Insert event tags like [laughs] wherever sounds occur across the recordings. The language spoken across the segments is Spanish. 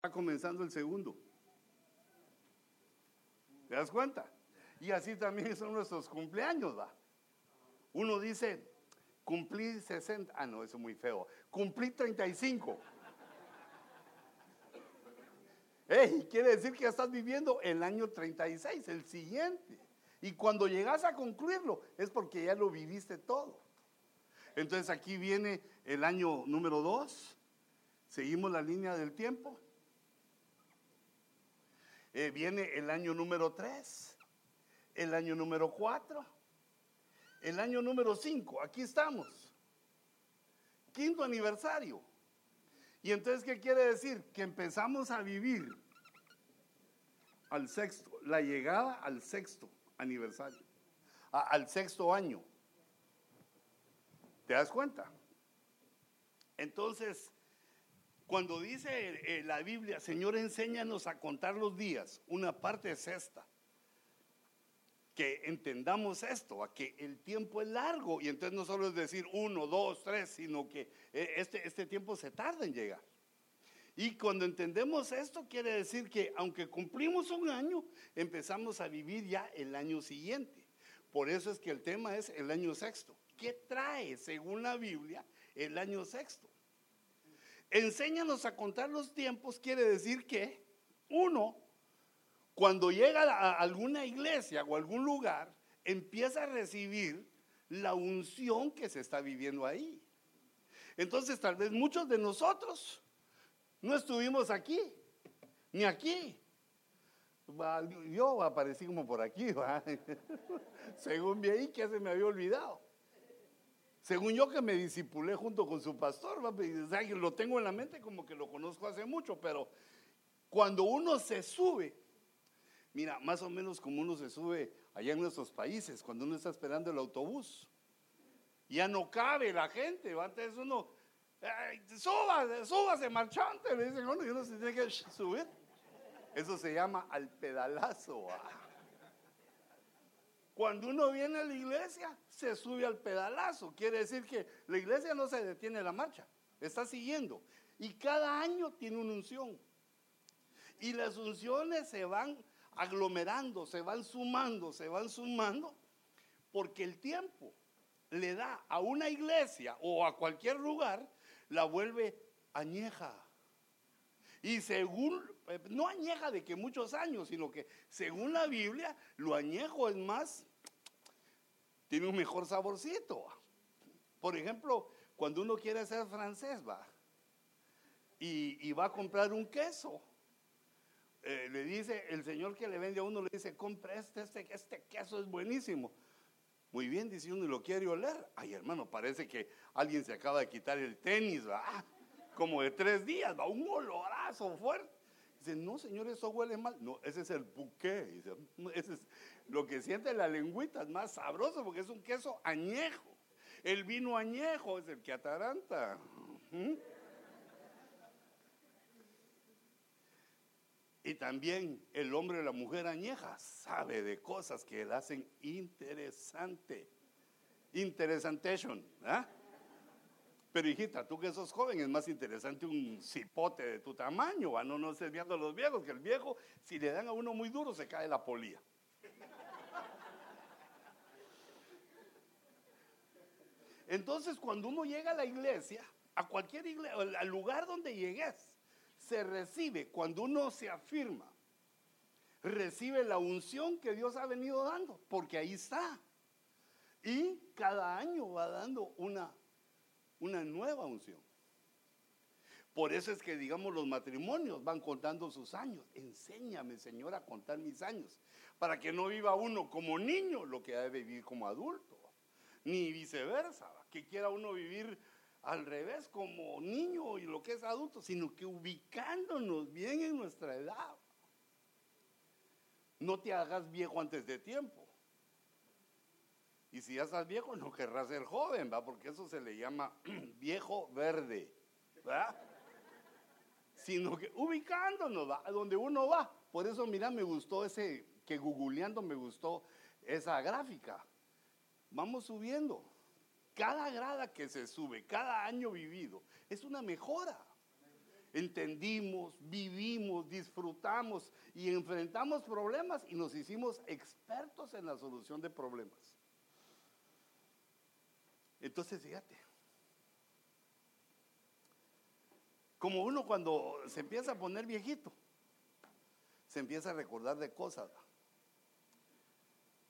está comenzando el segundo. ¿Te das cuenta? Y así también son nuestros cumpleaños, va. Uno dice, cumplí 60, ah, no, eso es muy feo, cumplí 35. Ey, quiere decir que ya estás viviendo el año 36, el siguiente. Y cuando llegas a concluirlo, es porque ya lo viviste todo. Entonces aquí viene el año número 2, seguimos la línea del tiempo. Eh, viene el año número 3, el año número 4, el año número 5, aquí estamos. Quinto aniversario. Y entonces, ¿qué quiere decir? Que empezamos a vivir al sexto, la llegada al sexto aniversario, al sexto año. ¿Te das cuenta? Entonces, cuando dice eh, la Biblia, Señor, enséñanos a contar los días, una parte es esta. Que entendamos esto, a que el tiempo es largo y entonces no solo es decir uno, dos, tres, sino que eh, este, este tiempo se tarda en llegar. Y cuando entendemos esto, quiere decir que aunque cumplimos un año, empezamos a vivir ya el año siguiente. Por eso es que el tema es el año sexto. ¿Qué trae, según la Biblia, el año sexto? Enséñanos a contar los tiempos quiere decir que uno, cuando llega a alguna iglesia o algún lugar, empieza a recibir la unción que se está viviendo ahí. Entonces tal vez muchos de nosotros no estuvimos aquí, ni aquí. Yo aparecí como por aquí, [laughs] según vi ahí que se me había olvidado. Según yo que me disipulé junto con su pastor, lo tengo en la mente como que lo conozco hace mucho, pero cuando uno se sube, mira, más o menos como uno se sube allá en nuestros países, cuando uno está esperando el autobús, ya no cabe la gente, antes uno, súbase, súbase marchante, le dicen, bueno, y uno se tiene que subir. Eso se llama al pedalazo. Cuando uno viene a la iglesia, se sube al pedalazo. Quiere decir que la iglesia no se detiene la marcha, está siguiendo. Y cada año tiene una unción. Y las unciones se van aglomerando, se van sumando, se van sumando, porque el tiempo le da a una iglesia o a cualquier lugar, la vuelve añeja. Y según, eh, no añeja de que muchos años, sino que según la Biblia, lo añejo es más tiene un mejor saborcito. Por ejemplo, cuando uno quiere ser francés, va, y, va a comprar un queso, eh, le dice, el señor que le vende a uno le dice, compre este, este, este queso es buenísimo. Muy bien, dice uno y lo quiere oler. Ay, hermano, parece que alguien se acaba de quitar el tenis, va, ah, como de tres días, va, un olorazo fuerte. Dice, no, señor, eso huele mal. No, ese es el buque. Dice, ese es, lo que siente la lengüita es más sabroso porque es un queso añejo. El vino añejo es el que ataranta. Y también el hombre y la mujer añeja sabe de cosas que le hacen interesante. Interesantation. ¿ah? Pero hijita, tú que sos joven, es más interesante un cipote de tu tamaño. No, no estés viendo a los viejos, que el viejo, si le dan a uno muy duro, se cae la polía. Entonces, cuando uno llega a la iglesia, a cualquier iglesia, al lugar donde llegues, se recibe, cuando uno se afirma, recibe la unción que Dios ha venido dando, porque ahí está. Y cada año va dando una, una nueva unción. Por eso es que, digamos, los matrimonios van contando sus años. Enséñame, Señor, a contar mis años, para que no viva uno como niño lo que debe vivir como adulto, ni viceversa que quiera uno vivir al revés como niño y lo que es adulto, sino que ubicándonos bien en nuestra edad. No te hagas viejo antes de tiempo. Y si ya estás viejo, no querrás ser joven, ¿va? Porque eso se le llama [clears throat] viejo verde. Sino que ubicándonos, ¿va? A donde uno va. Por eso, mira, me gustó ese, que googleando me gustó esa gráfica. Vamos subiendo. Cada grada que se sube, cada año vivido, es una mejora. entendimos, vivimos, disfrutamos y enfrentamos problemas y nos hicimos expertos en la solución de problemas. Entonces, fíjate, como uno cuando se empieza a poner viejito, se empieza a recordar de cosas,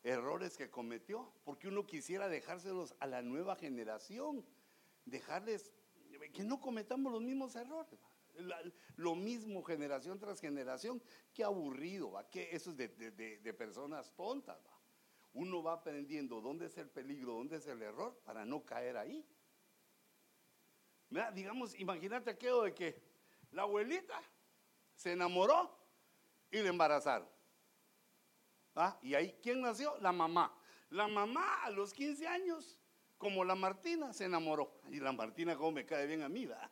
errores que cometió, porque uno quisiera dejárselos a la nueva generación, dejarles que no cometamos los mismos errores lo mismo generación tras generación. Qué aburrido, ¿va? Que eso es de, personas tontas. Uno va aprendiendo dónde es el peligro, dónde es el error para no caer ahí. Digamos, imagínate aquello de que la abuelita se enamoró y le embarazaron. ¿Ah? Y ahí, ¿quién nació? La mamá. La mamá a los 15 años, como la Martina, se enamoró. Y la Martina, como me cae bien a mí, ¿verdad?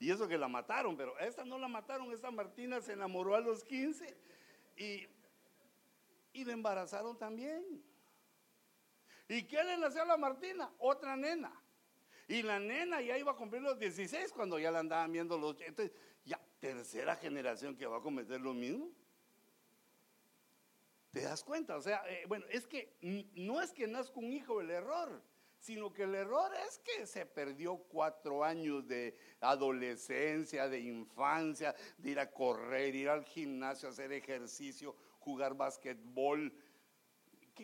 Y eso que la mataron, pero esta no la mataron, esta Martina se enamoró a los 15 y, y le embarazaron también. ¿Y qué le nació a la Martina? Otra nena. Y la nena ya iba a cumplir los 16 cuando ya la andaban viendo los... Entonces, ya, tercera generación que va a cometer lo mismo. ¿Te das cuenta? O sea, eh, bueno, es que no es que nazca un hijo el error, sino que el error es que se perdió cuatro años de adolescencia, de infancia, de ir a correr, ir al gimnasio, hacer ejercicio, jugar basquetbol,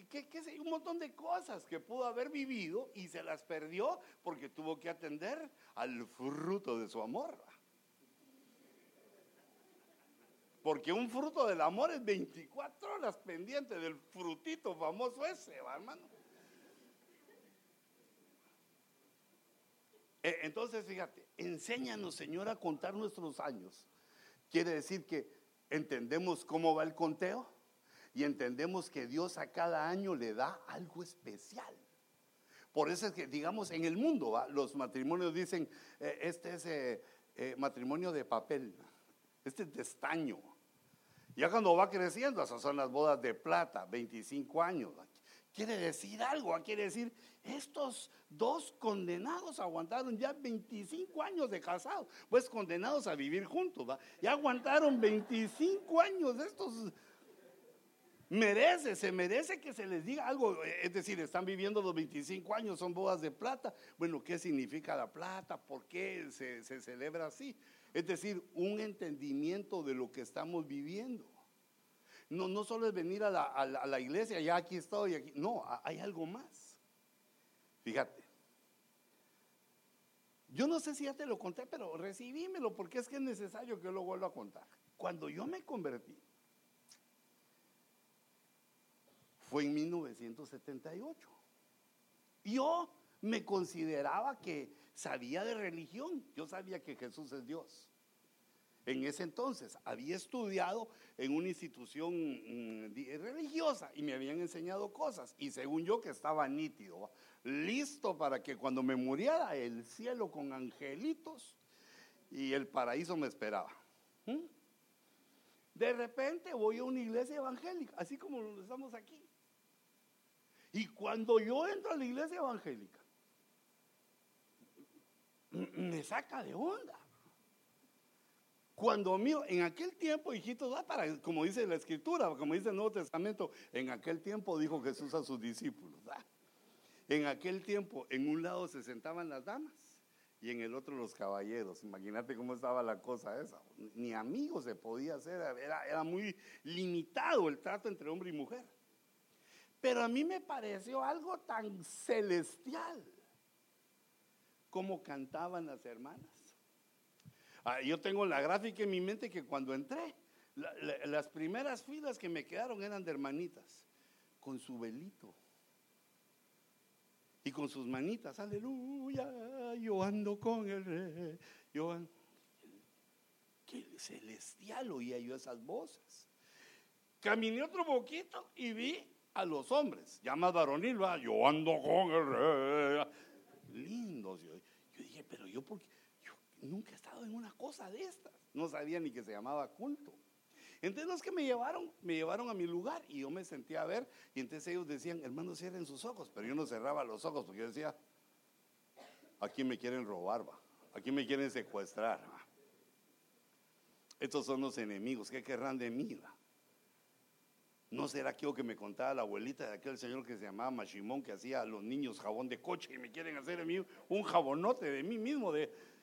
que, un montón de cosas que pudo haber vivido y se las perdió porque tuvo que atender al fruto de su amor. Porque un fruto del amor es 24 horas pendiente del frutito famoso ese, hermano. E, entonces, fíjate, enséñanos, Señor, a contar nuestros años. Quiere decir que entendemos cómo va el conteo y entendemos que Dios a cada año le da algo especial. Por eso es que, digamos, en el mundo los matrimonios dicen, eh, este es eh, eh, matrimonio de papel, este es de estaño. Ya cuando va creciendo, esas son las bodas de plata, 25 años. Quiere decir algo, quiere decir, estos dos condenados aguantaron ya 25 años de casados, pues condenados a vivir juntos, ¿va? Ya aguantaron 25 años estos. Merece, se merece que se les diga algo. Es decir, están viviendo los 25 años, son bodas de plata. Bueno, ¿qué significa la plata? ¿Por qué se, celebra así? Es decir, un entendimiento de lo que estamos viviendo. No, no solo es venir a la, a la iglesia, ya aquí estoy, aquí. No, hay algo más. Fíjate. Yo no sé si ya te lo conté, pero recibímelo porque es que es necesario que yo lo vuelva a contar. Cuando yo me convertí, fue en 1978. Yo me consideraba que sabía de religión, yo sabía que Jesús es Dios. En ese entonces había estudiado en una institución mm, religiosa y me habían enseñado cosas y según yo que estaba nítido listo para que cuando me muriera el cielo con angelitos y el paraíso me esperaba. ¿Mm? De repente voy a una iglesia evangélica, así como estamos aquí. Y cuando yo entro a la iglesia evangélica, [clears throat] me saca de onda. Cuando mío, en aquel tiempo, hijitos, para, como dice la escritura, como dice el Nuevo Testamento, en aquel tiempo dijo Jesús a sus discípulos. En aquel tiempo, en un lado se sentaban las damas y en el otro los caballeros. Imagínate cómo estaba la cosa esa. Ni amigos se podía hacer, era, era muy limitado el trato entre hombre y mujer. Pero a mí me pareció algo tan celestial como cantaban las hermanas. Ah, yo tengo la gráfica en mi mente que cuando entré, las primeras filas que me quedaron eran de hermanitas, con su velito y con sus manitas, aleluya, yo ando con el rey, yo ando. Qué celestial oía yo esas voces. Caminé otro poquito y vi a los hombres, llamados varonil, yo ando con el rey. Lindos. Yo, yo dije, pero yo porque yo nunca he estado en una cosa de estas. No sabía ni que se llamaba culto. Entonces los que me llevaron, me llevaron a mi lugar y yo me sentía a ver y entonces ellos decían, hermano, cierren sus ojos, pero yo no cerraba los ojos porque yo decía, aquí me quieren robar, va, aquí me quieren secuestrar. Estos son los enemigos, ¿qué querrán de mí? ¿No será aquello que me contaba la abuelita de aquel señor que se llamaba Machimón, que hacía a los niños jabón de coche y me quieren hacer a mí un jabonote de mí mismo? De...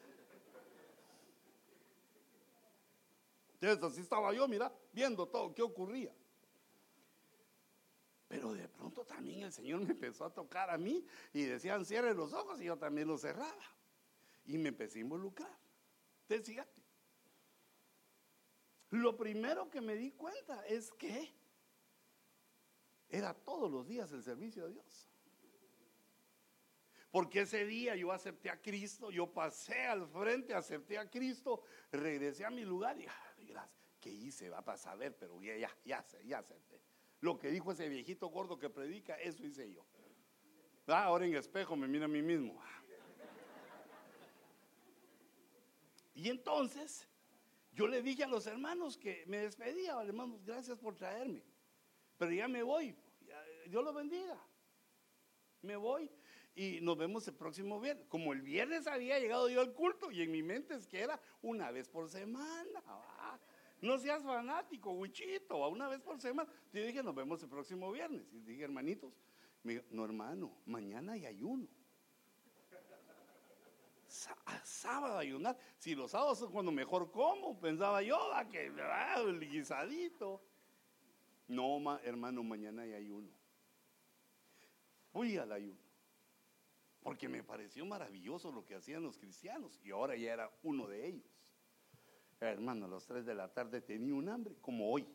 Entonces así estaba yo, mira, viendo todo, qué ocurría. Pero de pronto también el Señor me empezó a tocar a mí y decían, cierre los ojos y yo también los cerraba. Y me empecé a involucrar. Entonces, fíjate. Lo primero que me di cuenta es que era todos los días el servicio de Dios. Porque ese día yo acepté a Cristo, yo pasé al frente, acepté a Cristo, regresé a mi lugar y, ¿qué hice? Va a saber, pero ya, ya, ya, ya acepté. Lo que dijo ese viejito gordo que predica, eso hice yo. Ah, ahora en espejo me mira a mí mismo. Y entonces yo le dije a los hermanos que me despedía, hermanos, gracias por traerme pero ya me voy. Dios lo bendiga. Me voy y nos vemos el próximo viernes. Como el viernes había llegado yo al culto y en mi mente es que era una vez por semana. [laughs] No seas fanático, huichito, una vez por semana. Yo dije, nos vemos el próximo viernes. Y dije, hermanitos, no hermano, mañana hay ayuno. sábado ayunar. Si los sábados son cuando mejor como, pensaba yo, que el guisadito. No, hermano, mañana hay ayuno. Fui al ayuno. Porque me pareció maravilloso lo que hacían los cristianos. Y ahora ya era uno de ellos. Hermano, a las 3 de la tarde tenía un hambre, como hoy.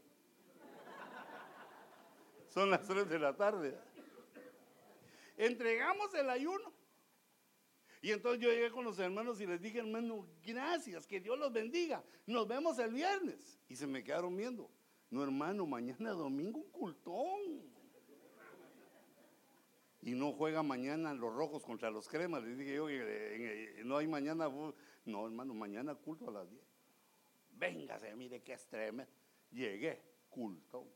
Son las 3 de la tarde. Entregamos el ayuno. Y entonces yo llegué con los hermanos y les dije, hermano, gracias, que Dios los bendiga. Nos vemos el viernes. Y se me quedaron viendo. No, hermano, mañana domingo un cultón. Y no juega mañana los rojos contra los cremas. Les dije yo, no hay mañana. No, hermano, mañana culto a las 10. Véngase, mire qué extrema. Llegué, culto.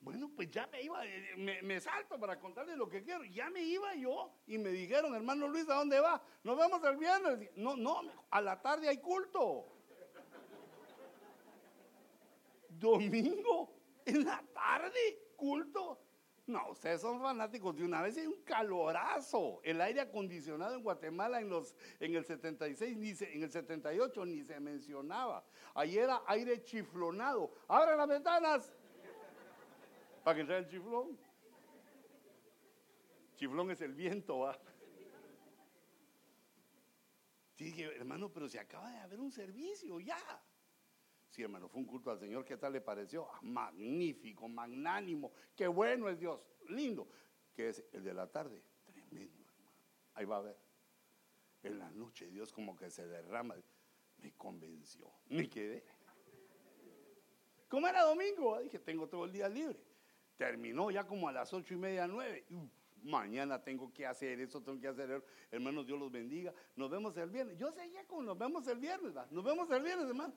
Bueno, pues ya me iba, me, me, salto para contarles lo que quiero. Ya me iba yo y me dijeron, hermano Luis, ¿a dónde va? Nos vemos el viernes. No, no, a la tarde hay culto [laughs] domingo en la tarde, culto. No, ustedes son fanáticos de una vez hay un calorazo. El aire acondicionado en Guatemala en los en el 76 ni en el 78 ni se mencionaba. Ahí era aire chiflonado. Abran las ventanas para que entre el chiflón. Chiflón es el viento, va. Dije, hermano, pero se acaba de haber un servicio ya. Sí, fue un culto al Señor. ¿Qué tal le pareció? Magnífico, magnánimo. Qué bueno es Dios. Lindo. Que es el de la tarde. Tremendo, hermano. Ahí va a ver. En la noche Dios como que se derrama. Me convenció. Me quedé. Como era domingo, dije, tengo todo el día libre. Terminó ya como a las ocho y media, nueve. mañana tengo que hacer eso, tengo que hacer eso. Hermanos, Dios los bendiga. Nos vemos el viernes. Yo seguía con nos vemos el viernes, Nos vemos el viernes, hermano.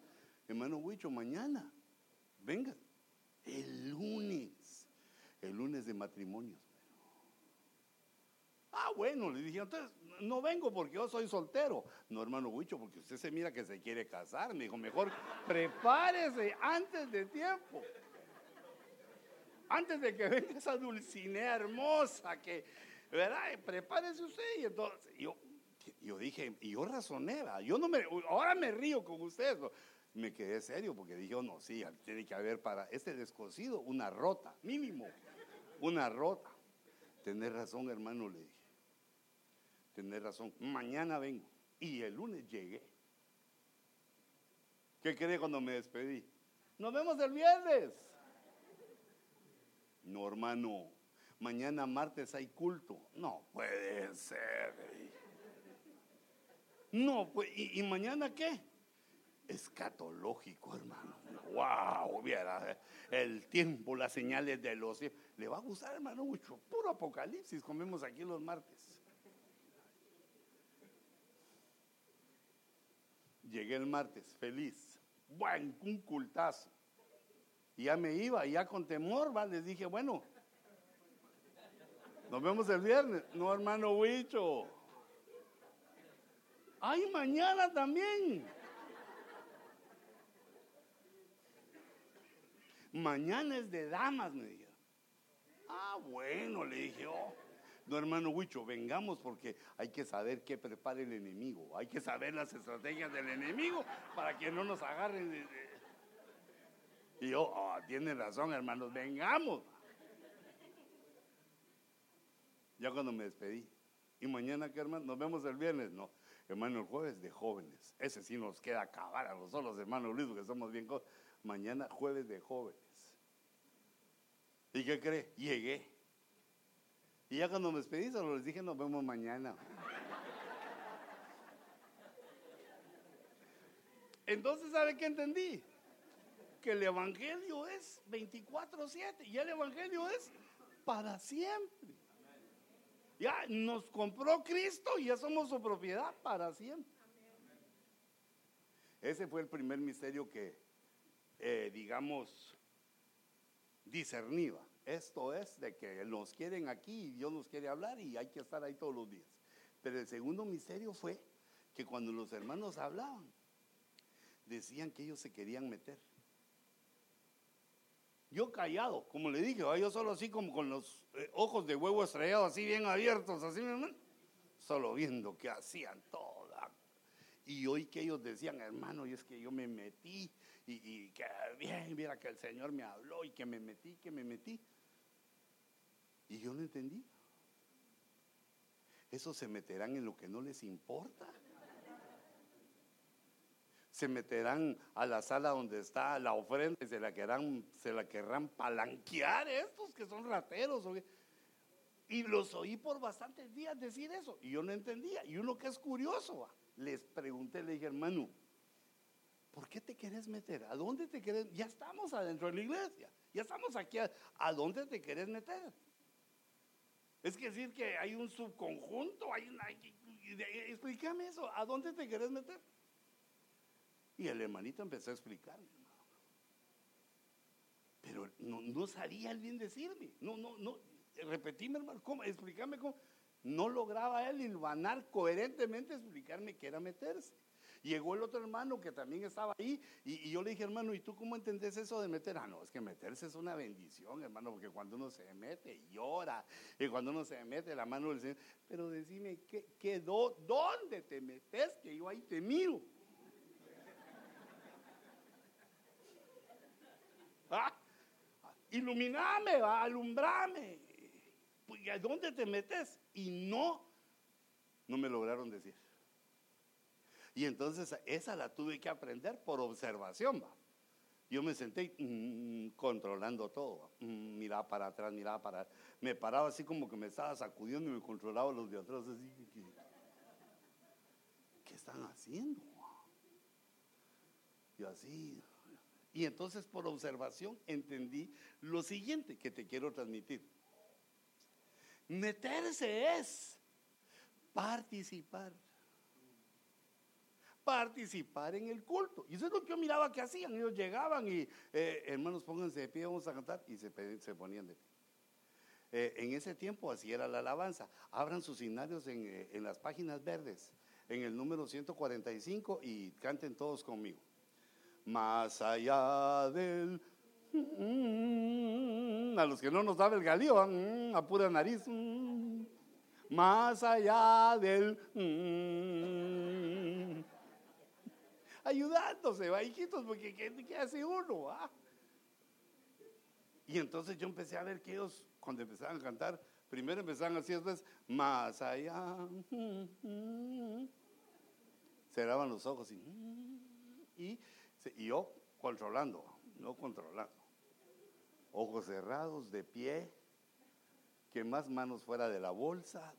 Hermano Huicho, mañana, venga, el lunes, el lunes de matrimonios. Ah, bueno, le dije, entonces no vengo porque yo soy soltero. No, hermano Huicho, porque usted se mira que se quiere casar. Me dijo, mejor prepárese antes de tiempo. Antes de que venga esa dulcinea hermosa que, ¿verdad? Prepárese usted. Y entonces yo, yo dije, y yo razoné, yo no me, ahora me río con ustedes me quedé serio porque dije, oh, no, sí, tiene que haber para este descosido una rota, mínimo, una rota. Tener razón, hermano, le dije. Tener razón. Mañana vengo. Y el lunes llegué. ¿Qué cree cuando me despedí? Nos vemos el viernes. No, hermano. Mañana martes hay culto. No puede ser. No, pues, ¿y, y mañana qué? Escatológico, hermano. Wow, viera el tiempo, las señales de los Le va a gustar, hermano, mucho. Puro apocalipsis comemos aquí los martes. Llegué el martes, feliz. Buen, un cultazo. Y ya me iba, ya con temor, les dije, bueno, nos vemos el viernes. No, hermano Huicho. Ay, mañana también. Mañana es de damas, me dijeron. Ah, bueno, le dije, oh. No, hermano Huicho, vengamos porque hay que saber qué prepara el enemigo. Hay que saber las estrategias del enemigo para que no nos agarren. Y yo, oh, tiene razón, hermanos, vengamos. Ya cuando me despedí. ¿Y mañana qué, hermano? ¿Nos vemos el viernes? No. Hermano, el jueves de jóvenes. Ese sí nos queda acabar a nosotros, hermano Luis, que somos bien. Mañana jueves de jóvenes. ¿Y qué cree? Llegué. Y ya cuando me despedí, solo les dije, nos vemos mañana. Entonces, ¿sabe qué entendí? Que el Evangelio es 24-7 y el Evangelio es para siempre. Ya nos compró Cristo y ya somos su propiedad para siempre. Ese fue el primer misterio que, eh, digamos, discernía. Esto es de que nos quieren aquí y Dios nos quiere hablar y hay que estar ahí todos los días. Pero el segundo misterio fue que cuando los hermanos hablaban, decían que ellos se querían meter. Yo callado, como le dije, yo solo así como con los eh, ojos de huevo estrellado así bien abiertos, así, hermano, solo viendo que hacían toda. Y hoy que ellos decían, hermano, y es que yo me metí y, que bien, mira que el Señor me habló y que me metí, que me metí. Y yo no entendí. Eso se meterán en lo que no les importa se meterán a la sala donde está la ofrenda y se la querrán, se la querrán palanquear estos que son rateros. Y los oí por bastantes días decir eso y yo no entendía. Y uno que es curioso, les pregunté, le dije, hermano, ¿por qué te quieres meter? ¿A dónde te quieres? Ya estamos adentro de la iglesia, ya estamos aquí. ¿A, dónde te quieres meter? Es decir que hay un subconjunto, hay una... Explícame eso, ¿a dónde te quieres meter? Y el hermanito empezó a explicarme. Pero no, no sabía él bien decirme. No, no, no. Repetíme, hermano. ¿Cómo? Explícame cómo. No lograba él hilvanar coherentemente explicarme qué era meterse. Llegó el otro hermano que también estaba ahí y, yo le dije, hermano, ¿y tú cómo entendés eso de meter? Ah, no, es que meterse es una bendición, hermano, porque cuando uno se mete, llora. Y cuando uno se mete, la mano del Señor. Pero decime, ¿qué, quedó? ¿Dónde te metes? Que yo ahí te miro. [laughs] ¿Ah? Iluminame, alumbrame. Pues, ¿A dónde te metes? Y no, no me lograron decir. Y entonces esa la tuve que aprender por observación. ¿va? Yo me senté mm, controlando todo. Mm, miraba para atrás, miraba para Me paraba así como que me estaba sacudiendo y me controlaba los de atrás. Así, ¿qué, ¿qué están haciendo? Y así, y entonces por observación entendí lo siguiente que te quiero transmitir. Meterse es participar. Participar en el culto. Y eso es lo que yo miraba que hacían. Ellos llegaban y, eh, hermanos, pónganse de pie, vamos a cantar. Y se, ponían de pie. Eh, en ese tiempo así era la alabanza. Abran sus signarios en, eh, en las páginas verdes, en el número 145 y canten todos conmigo más allá del... a los que no nos sabe el galío, a pura nariz. más allá del... ayudándose, va, porque ¿qué, hace uno? Y entonces yo empecé a ver que ellos, cuando empezaban a cantar, primero empezaban así, después, más allá. Cerraban los ojos y, y yo controlando, no controlando. Ojos cerrados, de pie, que más manos fuera de la bolsa.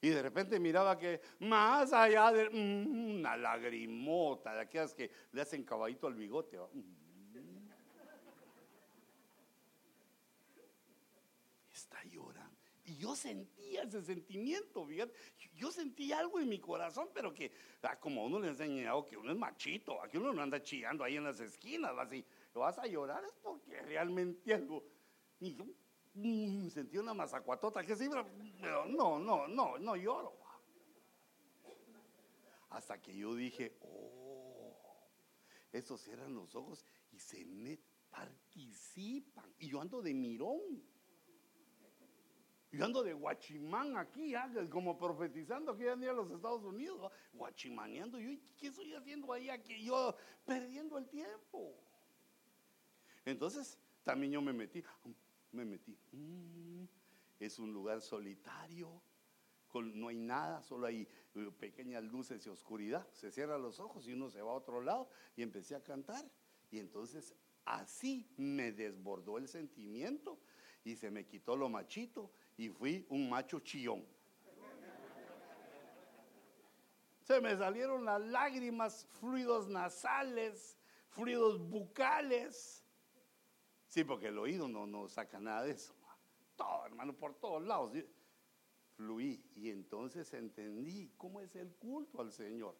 Y de repente miraba que más allá de mm, una lagrimota, de aquellas que le hacen caballito al bigote. Está llorando. Y yo sentía ese sentimiento, fíjate. Yo sentí algo en mi corazón, pero que, ah, como uno le ha enseñado que uno es machito, aquí uno no anda chillando ahí en las esquinas, así, vas a llorar es porque realmente algo. Y mm, sentí una mazacuatota que sí, pero no, no, no, no lloro. Hasta que yo dije, oh, estos cierran los ojos y se me participan. Y yo ando de mirón. Yo ando de guachimán aquí, como profetizando aquí en los Estados Unidos, guachimaneando. Yo, ¿qué estoy haciendo ahí? Aquí? Yo perdiendo el tiempo. Entonces, también yo me metí, me metí. Es un lugar solitario, no hay nada, solo hay eh, pequeñas luces y oscuridad. Se cierran los ojos y uno se va a otro lado y empecé a cantar. Y entonces así me desbordó el sentimiento y se me quitó lo machito y fui un macho chillón. Se me salieron las lágrimas, fluidos nasales, fluidos bucales. Sí, porque el oído no, no saca nada de eso. Todo, hermano, por todos lados fluí y entonces entendí cómo es el culto al Señor.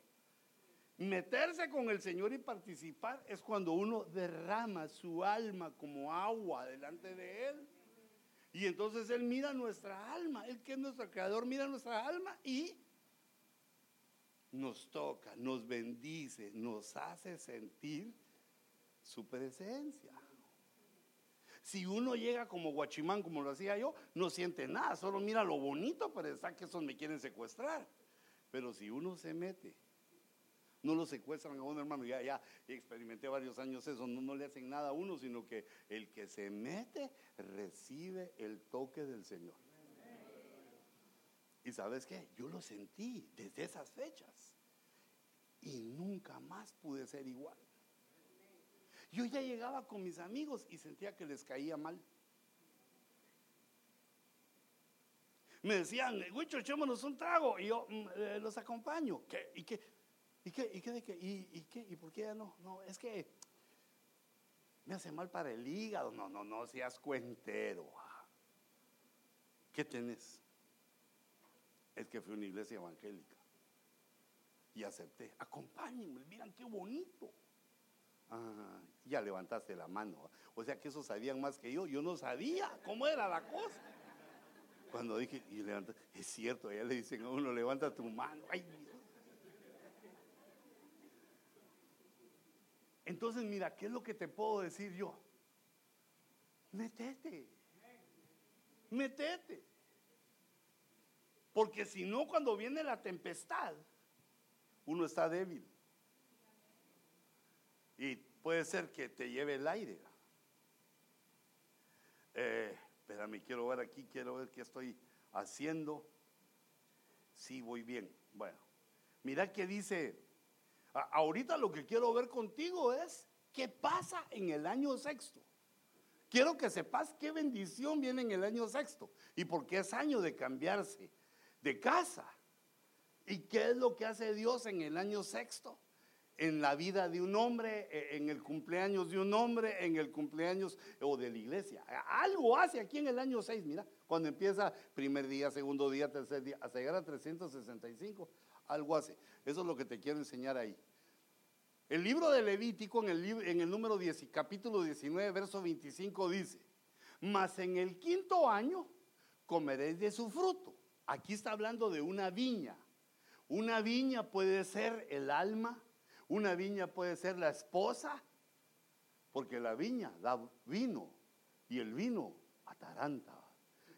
Meterse con el Señor y participar es cuando uno derrama su alma como agua delante de Él. Y entonces Él mira nuestra alma, Él que es nuestro creador, mira nuestra alma y nos toca, nos bendice, nos hace sentir su presencia. Si uno llega como guachimán, como lo hacía yo, no siente nada, solo mira lo bonito, pero está que esos me quieren secuestrar. Pero si uno se mete, no lo secuestran a uno, hermano. Ya, ya experimenté varios años eso. No, no, le hacen nada a uno, sino que el que se mete recibe el toque del Señor. Y sabes qué? Yo lo sentí desde esas fechas. Y nunca más pude ser igual. Yo ya llegaba con mis amigos y sentía que les caía mal. Me decían, Huicho, echémonos un trago. Y yo mm, eh, los acompaño. ¿Y qué? ¿Y qué? ¿Y qué? ¿Y qué? ¿Y, qué? ¿Y por qué no? No, es que me hace mal para el hígado. No, no, no seas cuentero. ¿Qué tenés? Es que fui a una iglesia evangélica y acepté. Acompáñenme, miren qué bonito. Ah, ya levantaste la mano. O sea que eso sabían más que yo. Yo no sabía cómo era la cosa. Cuando dije, y levanta, es cierto, ya le dicen a uno, levanta tu mano. Entonces, mira, ¿qué es lo que te puedo decir yo? Metete. Metete. Porque si no, cuando viene la tempestad, uno está débil. Y puede ser que te lleve el aire. Eh, espérame, quiero ver aquí, quiero ver qué estoy haciendo. Sí, voy bien. Bueno, mira que dice, ahorita lo que quiero ver contigo es qué pasa en el año sexto. Quiero que sepas qué bendición viene en el año sexto y porque es año de cambiarse de casa. ¿Y qué es lo que hace Dios en el año sexto? En la vida de un hombre, e, en el cumpleaños de un hombre, en el cumpleaños o de la iglesia. Algo hace aquí en el año 6, mira, cuando empieza primer día, segundo día, tercer día, hasta llegar a 365, algo hace. Eso es lo que te quiero enseñar ahí. El libro de Levítico, en el, en el número 10, capítulo 19, verso 25, dice, mas en el quinto año comeréis de su fruto. Aquí está hablando de una viña. Una viña puede ser el alma, una viña puede ser la esposa, porque la viña da vino y el vino ataranta.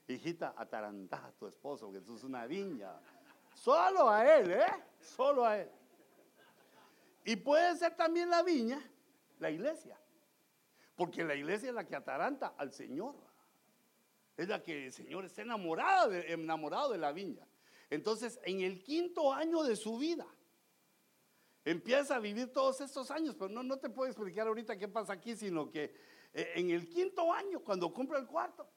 Hijita, ataranta a tu esposo, porque eso es una viña. Solo a él, ¿eh? Solo a él. Y puede ser también la viña, la iglesia. Porque la iglesia es la que ataranta al Señor. Es la que el Señor está enamorado de, enamorado de la viña. Entonces, en el quinto año de su vida, empieza a vivir todos estos años, pero no, no te puedo explicar ahorita qué pasa aquí, sino que eh, en el quinto año, cuando cumple el cuarto,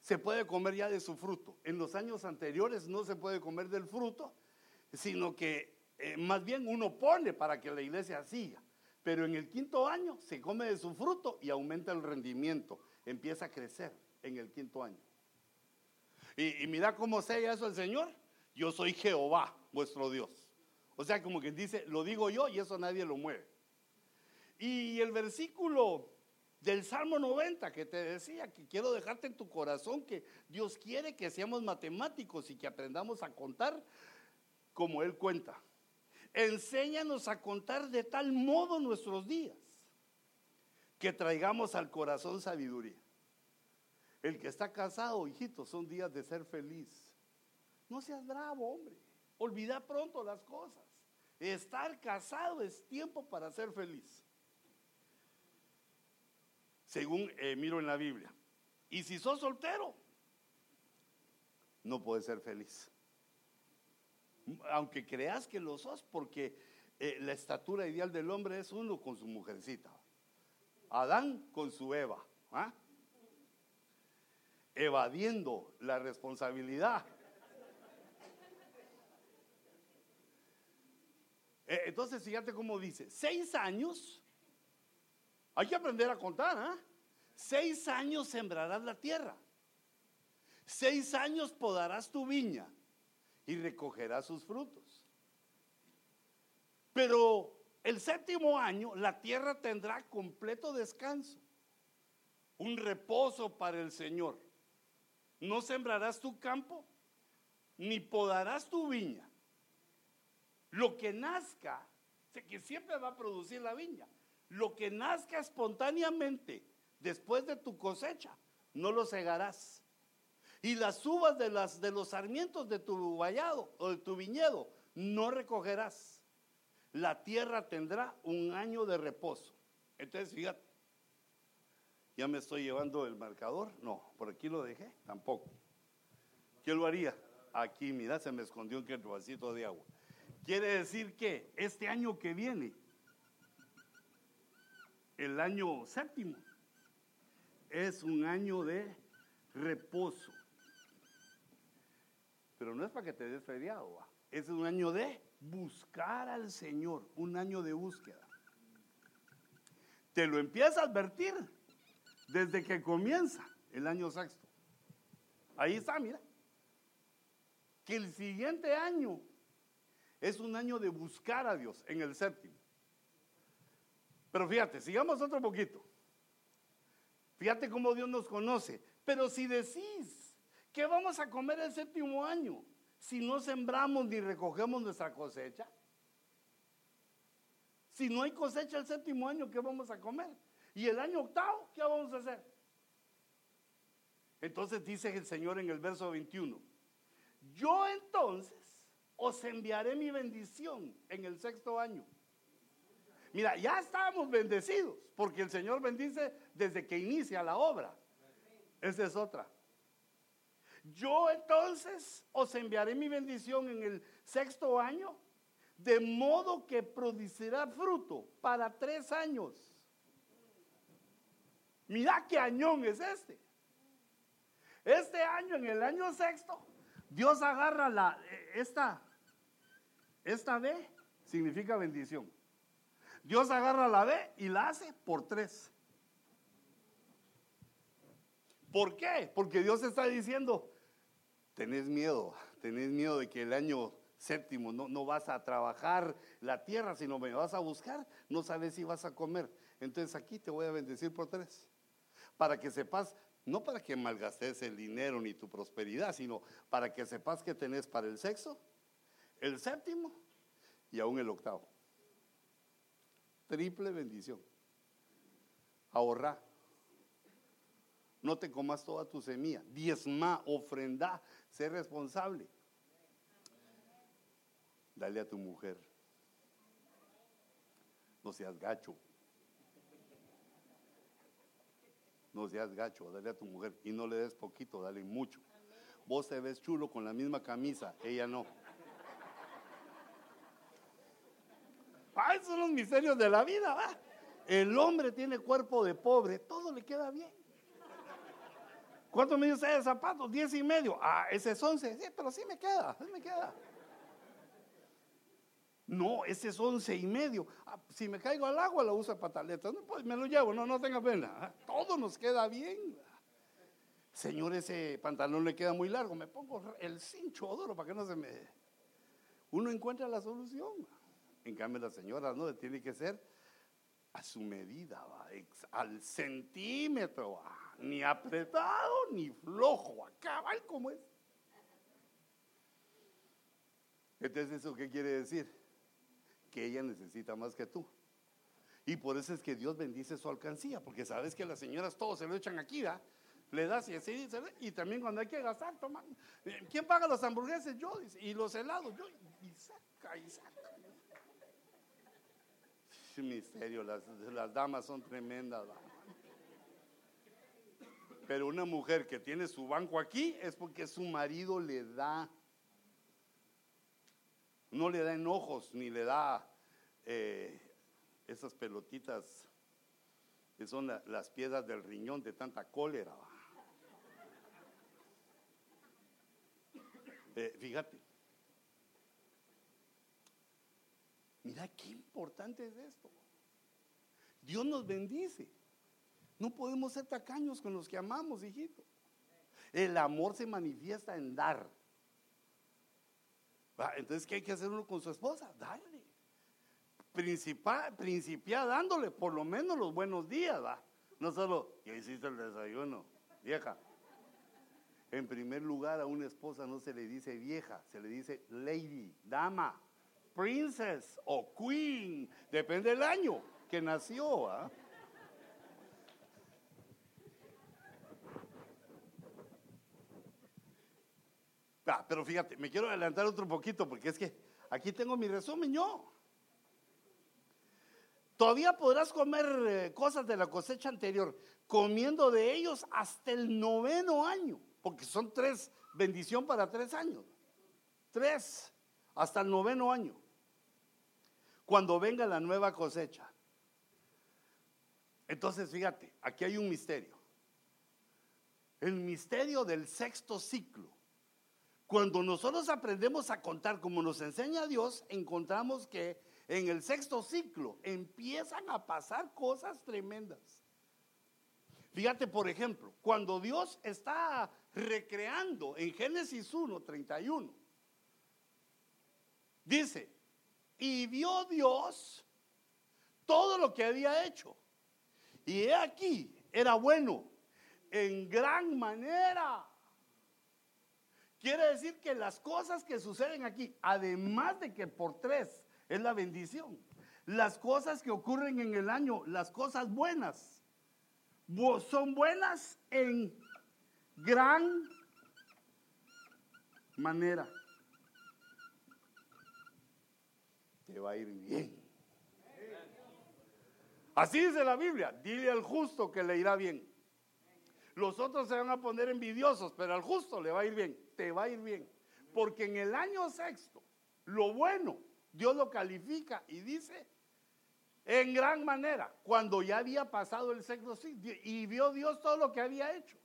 se puede comer ya de su fruto. En los años anteriores no se puede comer del fruto, sino que eh, más bien uno pone para que la iglesia siga. Pero en el quinto año se come de su fruto y aumenta el rendimiento, empieza a crecer en el quinto año. Y, mira cómo sella eso el Señor. Yo soy Jehová, vuestro Dios. O sea, como que dice, lo digo yo y eso nadie lo mueve. Y el versículo del Salmo 90 que te decía, que quiero dejarte en tu corazón, que Dios quiere que seamos matemáticos y que aprendamos a contar. como Él cuenta. Enséñanos a contar de tal modo nuestros días que traigamos al corazón sabiduría. El que está casado, hijito, son días de ser feliz. No seas bravo, hombre. Olvida pronto las cosas. Estar casado es tiempo para ser feliz. Según eh, miro en la Biblia. Y si sos soltero, no puedes ser feliz. Aunque creas que lo sos, porque eh, la estatura ideal del hombre es uno con su mujercita. Adán con su Eva. ¿ah? Evadiendo la responsabilidad. Entonces, fíjate cómo dice, seis años, hay que aprender a contar, ¿ah? Seis años sembrarás la tierra. Seis años podarás tu viña y recogerás sus frutos. Pero el séptimo año la tierra tendrá completo descanso, un reposo para el Señor. No sembrarás tu campo, ni podarás tu viña. Lo que nazca, que siempre va a producir la viña, lo que nazca espontáneamente después de tu cosecha, no lo cegarás. Y las uvas de, los sarmientos de tu vallado o de tu viñedo no recogerás. La tierra tendrá un año de reposo. Entonces, fíjate, ya me estoy llevando el marcador. No, por aquí lo dejé, tampoco. ¿Quién lo haría? Aquí, mira, se me escondió un vasito de agua. Quiere decir que este año que viene, el año séptimo, es un año de reposo. Pero no es para que te des feriado, es un año de buscar al Señor, un año de búsqueda. Te lo empieza a advertir desde que comienza el año sexto. Ahí está, mira. Que el siguiente año es un año de buscar a Dios en el séptimo. Pero fíjate, sigamos otro poquito. Fíjate cómo Dios nos conoce. Pero si decís que vamos a comer el séptimo año, si no sembramos ni recogemos nuestra cosecha, si no hay cosecha el séptimo año, ¿qué vamos a comer? Y el año octavo, ¿qué vamos a hacer? Entonces dice el Señor en el verso 21, yo entonces os enviaré mi bendición en el sexto año. Mira, ya estábamos bendecidos, porque el Señor bendice desde que inicia la obra. Esa es otra. Yo entonces os enviaré mi bendición en el sexto año, de modo que producirá fruto para tres años. Mira qué añón es este. Este año, en el año sexto, Dios agarra la, esta, esta B, significa bendición. Dios agarra la B y la hace por tres. ¿Por qué? Porque Dios está diciendo, tenés miedo, tenés miedo de que el año séptimo no, no vas a trabajar la tierra, sino me vas a buscar, no sabes si vas a comer. Entonces aquí te voy a bendecir por tres. Para que sepas no para que malgastes el dinero ni tu prosperidad, sino para que sepas que tenés para el sexo, el séptimo y aún el octavo. Triple bendición. Ahorra. No te comas toda tu semilla. Diezma, ofrenda, sé responsable. Dale a tu mujer. No seas gacho. no seas gacho, dale a tu mujer y no le des poquito, dale mucho. Vos te ves chulo con la misma camisa, ella no. Ah, esos son los misterios de la vida, ¿va? El hombre tiene cuerpo de pobre, todo le queda bien. ¿Cuántos medios hay de zapatos? Diez y medio. Ah, ese es once. Sí, pero sí me queda, sí me queda. No, ese es once y medio. Ah, si me caigo al agua, lo uso pataleta. No, pues me lo llevo, no, no tenga pena. Ah, todo nos queda bien. Señor, ese pantalón le queda muy largo. Me pongo el cincho duro para que no se me. Uno encuentra la solución. En cambio, la señora no tiene que ser a su medida, al centímetro, ni apretado ni flojo, acá, como es. Entonces, ¿eso qué quiere decir? Que ella necesita más que tú. Y por eso es que Dios bendice su alcancía, porque sabes que las señoras todos se lo echan aquí, ¿verdad? Le das y así, y también cuando hay que gastar, toman. ¿Quién paga los hamburgueses? Yo, y los helados, yo, y saca, y saca. Misterio, las, las damas son tremendas. Pero una mujer que tiene su banco aquí es porque su marido le da. No le da enojos, ni le da eh, esas pelotitas que son las piedras del riñón de tanta cólera. Eh, fíjate. Mira qué importante es esto. Dios nos bendice. No podemos ser tacaños con los que amamos, hijito. El amor se manifiesta en dar. Entonces, ¿qué hay que hacer uno con su esposa? Dale. Principia, principia dándole por lo menos los buenos días, ¿va? No solo, ya hiciste el desayuno, vieja. En primer lugar, a una esposa no se le dice vieja, se le dice lady, dama, princess o queen, depende del año que nació. ¿ah? Ah, pero fíjate, me quiero adelantar otro poquito porque es que aquí tengo mi resumen yo. Todavía podrás comer eh, cosas de la cosecha anterior, comiendo de ellos hasta el noveno año porque son tres, bendición para tres años. Tres, hasta el noveno año. Cuando venga la nueva cosecha. Entonces, fíjate, aquí hay un misterio. El misterio del sexto ciclo. Cuando nosotros aprendemos a contar como nos enseña Dios, encontramos que en el sexto ciclo empiezan a pasar cosas tremendas. Fíjate, por ejemplo, cuando Dios está recreando en Génesis 1, 31. Dice, y vio Dios todo lo que había hecho. Y he aquí, era bueno en gran manera. Quiere decir que las cosas que suceden aquí, además de que por tres es la bendición, las cosas que ocurren en el año, las cosas buenas, son buenas en gran manera. Te va a ir bien. Así dice la Biblia, dile al justo que le irá bien. Los otros se van a poner envidiosos, pero al justo le va a ir bien, te va a ir bien. Porque en el año sexto, lo bueno, Dios lo califica y dice, en gran manera, cuando ya había pasado el sexto y vio Dios todo lo que había hecho.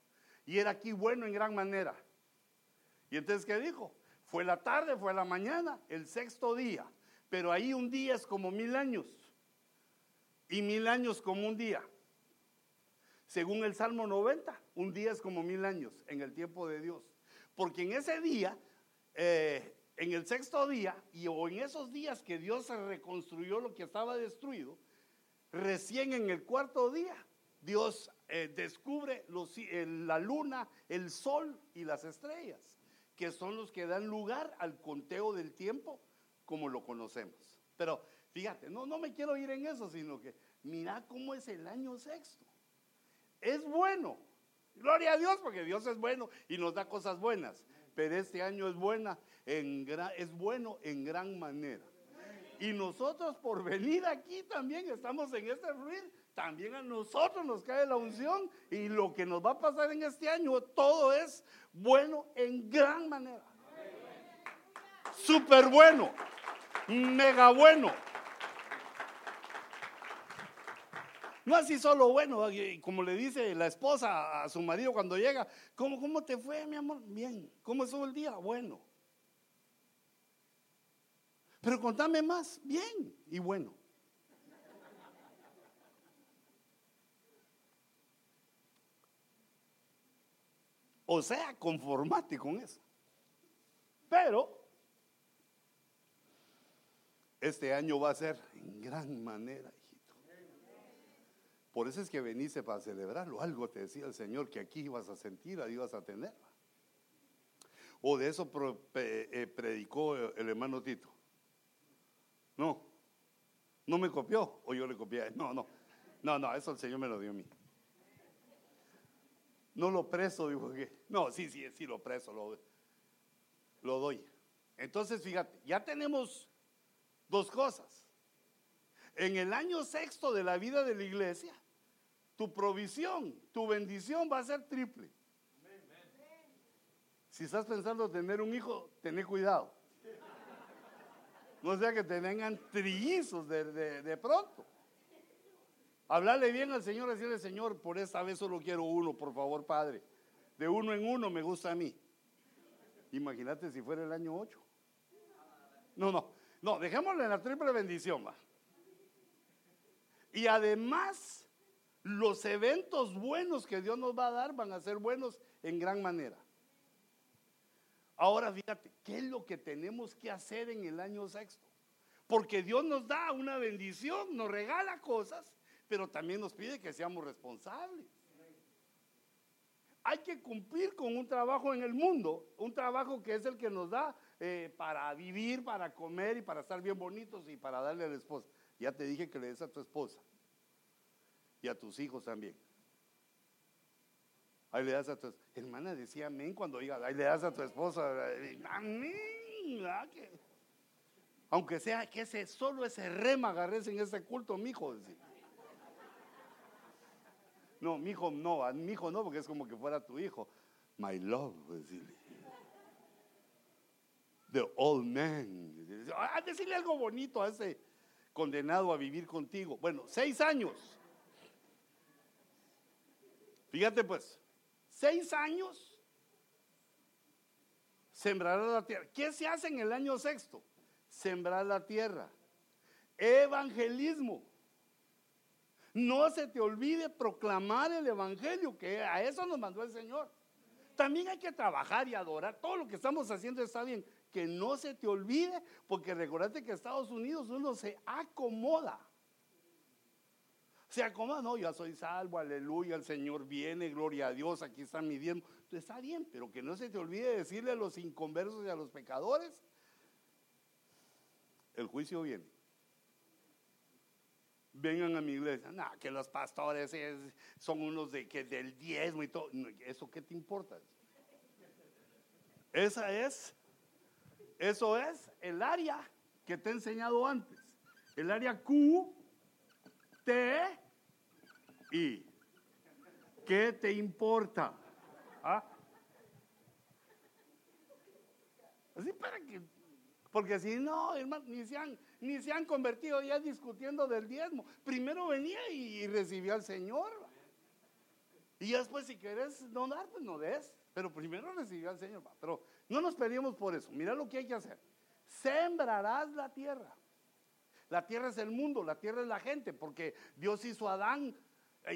Y era aquí bueno en gran manera. Y entonces, ¿qué dijo? Fue la tarde, fue la mañana, el sexto día. Pero ahí un día es como mil años. Y mil años como un día. Según el Salmo 90, un día es como mil años en el tiempo de Dios. Porque en ese día, eh, en el sexto día, y o en esos días que Dios reconstruyó lo que estaba destruido, recién en el cuarto día, Dios eh, descubre la luna, el sol y las estrellas, que son los que dan lugar al conteo del tiempo como lo conocemos. Pero fíjate, no, no me quiero ir en eso, sino que mira cómo es el año sexto. Es bueno. Gloria a Dios, porque Dios es bueno y nos da cosas buenas. Pero este año es buena, en es bueno en gran manera. Y nosotros por venir aquí también estamos en este ruido también a nosotros nos cae la unción y lo que nos va a pasar en este año, todo es bueno en gran manera. Súper bueno, mega bueno. No así solo bueno, como le dice la esposa a su marido cuando llega, ¿cómo, cómo te fue, mi amor? Bien. ¿Cómo estuvo el día? Bueno. Pero contame más, bien y bueno. O sea, conformate con eso. Pero este año va a ser en gran manera, hijito. Por eso es que veniste para celebrarlo. Algo te decía el Señor que aquí ibas a sentir, ahí ibas a tener. ¿O de eso eh, predicó el hermano Tito? No. ¿No me copió? ¿O yo le copié? No, no. No, no, eso el Señor me lo dio a mí. No lo preso, dijo que. No, sí, sí, sí lo preso, lo, lo doy. Entonces, fíjate, ya tenemos dos cosas. En el año sexto de la vida de la iglesia, tu provisión, tu bendición va a ser triple. Si estás pensando tener un hijo, ten cuidado. No sea que te vengan trillizos de, de, pronto. Hablarle bien al Señor, decirle, Señor, por esta vez solo quiero uno, por favor, Padre. De uno en uno me gusta a mí. Imagínate si fuera el año 8. No, no, no, dejémosle la triple bendición, va. Y además, los eventos buenos que Dios nos va a dar van a ser buenos en gran manera. Ahora fíjate, ¿qué es lo que tenemos que hacer en el año sexto? Porque Dios nos da una bendición, nos regala cosas, pero también nos pide que seamos responsables. Hay que cumplir con un trabajo en el mundo, un trabajo que es el que nos da eh, para vivir, para comer y para estar bien bonitos y para darle a la esposa. Ya te dije que le des a tu esposa y a tus hijos también. Ahí le das a tu hermana decía amén cuando diga, ahí le das a tu esposa, amén. Aunque sea que ese solo ese rema agarres en ese culto, mijo. hijo No, mi hijo no, mi hijo no, porque es como que fuera tu hijo. My love, decirle. The old man. Ah, decirle algo bonito a ese condenado a vivir contigo. Bueno, seis años. Fíjate pues, seis años, sembrará la tierra. ¿Qué se hace en el año sexto? Sembrar la tierra. Evangelismo. No se te olvide proclamar el Evangelio, que a eso nos mandó el Señor. También hay que trabajar y adorar. Todo lo que estamos haciendo está bien. Que no se te olvide, porque recordate que Estados Unidos uno se acomoda. Se acomoda, no, ya soy salvo, aleluya, el Señor viene, gloria a Dios, aquí está mi diezmo. Está bien, pero que no se te olvide decirle a los inconversos y a los pecadores, el juicio viene. Vengan a mi iglesia, no, que los pastores son unos de que del diezmo y todo. ¿Eso qué te importa? Esa es, eso es el área que te he enseñado antes. El área Q y ¿Qué te importa? ¿Ah? Así para que, porque si no, hermano, ni se han, ni se han convertido ya discutiendo del diezmo. Primero venía y, recibía al Señor. Y después si querés no dar, pues no des. Pero primero recibía al Señor. Pero no nos pedimos por eso. Mira lo que hay que hacer. Sembrarás la tierra. La tierra es el mundo, la tierra es la gente, porque Dios hizo a Adán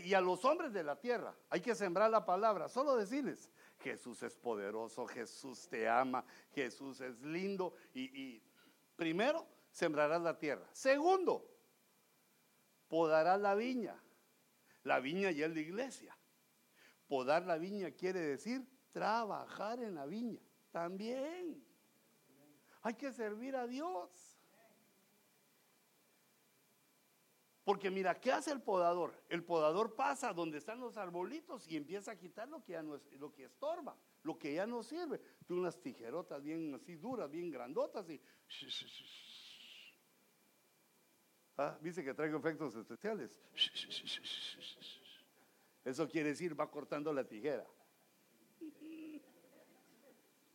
y a los hombres de la tierra. Hay que sembrar la palabra, solo decirles, Jesús es poderoso, Jesús te ama, Jesús es lindo. Y, primero, sembrarás la tierra. Segundo, podarás la viña. La viña ya es la iglesia. Podar la viña quiere decir trabajar en la viña. También. Hay que servir a Dios. Porque mira, ¿qué hace el podador? El podador pasa donde están los arbolitos y empieza a quitar lo que no es, lo que estorba, lo que ya no sirve. Tú unas tijerotas bien así duras, bien grandotas y ah, dice que traigo efectos especiales. Eso quiere decir va cortando la tijera.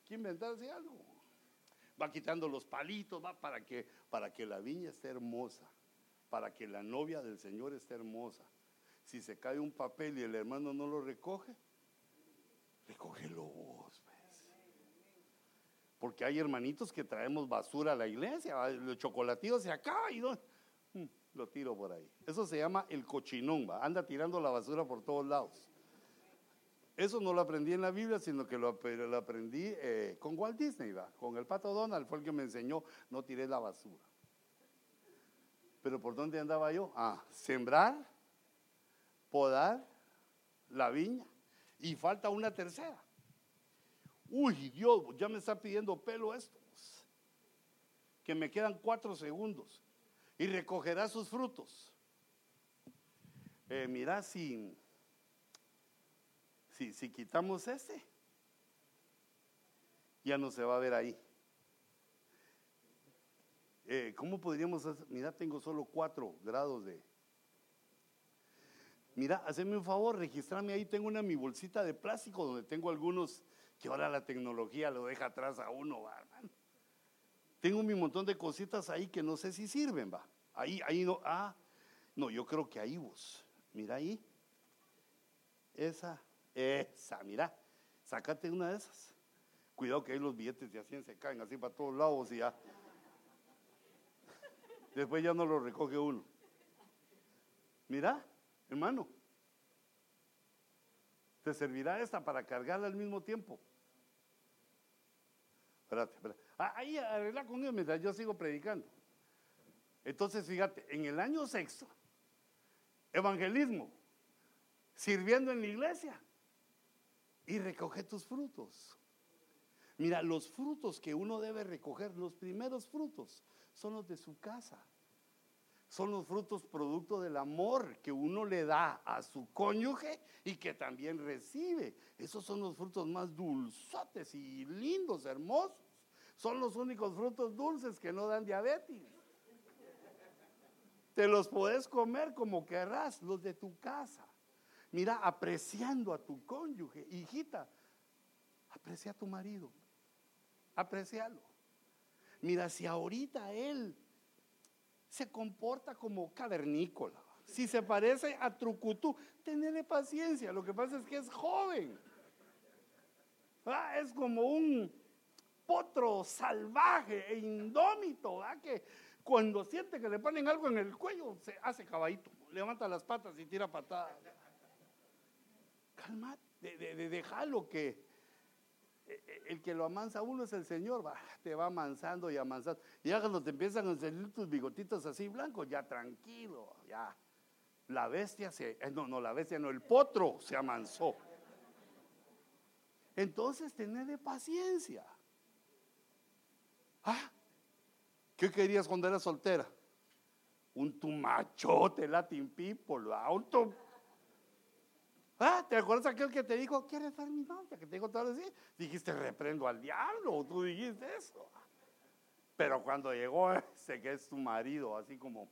¿Quién inventarse algo? Va quitando los palitos, va para que para que la viña esté hermosa para que la novia del Señor esté hermosa. Si se cae un papel y el hermano no lo recoge, recógelo vos. Pues. Porque hay hermanitos que traemos basura a la iglesia, el chocolativo se acaba y no, lo tiro por ahí. Eso se llama el cochinón, anda tirando la basura por todos lados. Eso no lo aprendí en la Biblia, sino que lo, aprendí eh, con Walt Disney, ¿va? con el pato Donald, fue el que me enseñó, no tiré la basura. Pero ¿por dónde andaba yo? Ah, sembrar, podar la viña. Y falta una tercera. Uy, Dios, ya me está pidiendo pelo esto. Que me quedan cuatro segundos. Y recogerá sus frutos. Eh, mira, si, si, si quitamos este, ya no se va a ver ahí. Eh, ¿Cómo podríamos hacer? Mira, tengo solo cuatro grados de... Mira, haceme un favor, registrame ahí, tengo una mi bolsita de plástico donde tengo algunos que ahora la tecnología lo deja atrás a uno, hermano. Tengo mi montón de cositas ahí que no sé si sirven, va. Ahí, ahí no, ah, no, yo creo que ahí vos. Mira ahí. Esa, esa, mira. Sácate una de esas. Cuidado que ahí los billetes de 100 se caen así para todos lados y ya. Después ya no lo recoge uno. Mira, hermano. Te servirá esta para cargarla al mismo tiempo. Espérate, espérate. Ah, ahí arregla con ellos mientras yo sigo predicando. Entonces, fíjate, en el año sexto, evangelismo, sirviendo en la iglesia y recoge tus frutos. Mira, los frutos que uno debe recoger, los primeros frutos, son los de su casa. Son los frutos producto del amor que uno le da a su cónyuge y que también recibe. Esos son los frutos más dulzotes y lindos, hermosos. Son los únicos frutos dulces que no dan diabetes. Te los puedes comer como querrás, los de tu casa. Mira, apreciando a tu cónyuge, hijita, aprecia a tu marido, aprecialo. Mira, si ahorita él se comporta como cavernícola, si se parece a trucutú, tenele paciencia, lo que pasa es que es joven. Ah, es como un potro salvaje e indómito, que cuando siente que le ponen algo en el cuello, se hace caballito, levanta las patas y tira patadas. Calma, de, de, que eh, eh, el que lo amansa uno es el Señor, va, te va amansando y amansando. Y ya cuando te empiezan a salir tus bigotitos así blancos, ya tranquilo, ya. La bestia se, eh, no, no, la bestia no, el potro se amansó. Entonces, tened paciencia. Ah, ¿Qué querías cuando eras soltera? Un tumachote Latin people, tum... Ah, ¿te acuerdas aquel que te dijo, ¿quieres ser mi novia? Que te dijo todo así. Dijiste, reprendo al diablo, tú dijiste eso. Pero cuando llegó ese que es tu marido, así como,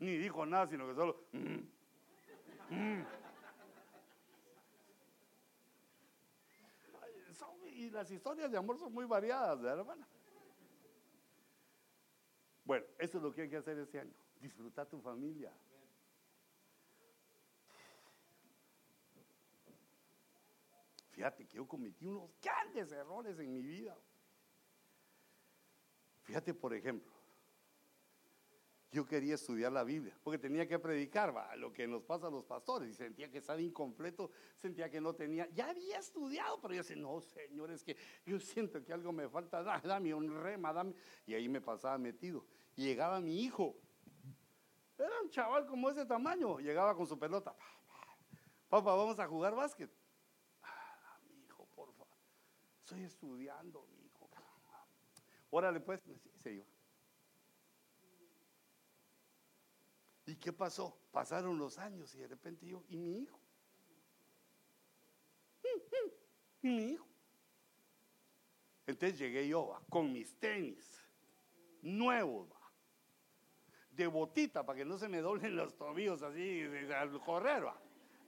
ni dijo nada, sino que solo, mm, mm". Y las historias de amor son muy variadas, ¿verdad, hermana? Bueno, eso es lo que hay que hacer este año. Disfrutar tu familia. Fíjate que yo cometí unos grandes errores en mi vida. Fíjate, por ejemplo, yo quería estudiar la Biblia, porque tenía que predicar lo que nos pasa a los pastores, y sentía que estaba incompleto, sentía que no tenía, ya había estudiado, pero yo decía, no, Señor, es que yo siento que algo me falta, dame un rema, dame, y ahí me pasaba metido. Llegaba mi hijo, era un chaval como ese tamaño, llegaba con su pelota, papá, vamos a jugar básquet. Ah, mi hijo, por favor, estoy estudiando, mi hijo. Órale, pues, se iba. ¿Y qué pasó? Pasaron los años y de repente yo, ¿y mi hijo? [laughs] ¿Y mi hijo? Entonces llegué yo con mis tenis nuevos, de botita para que no se me doblen los tobillos así al correr,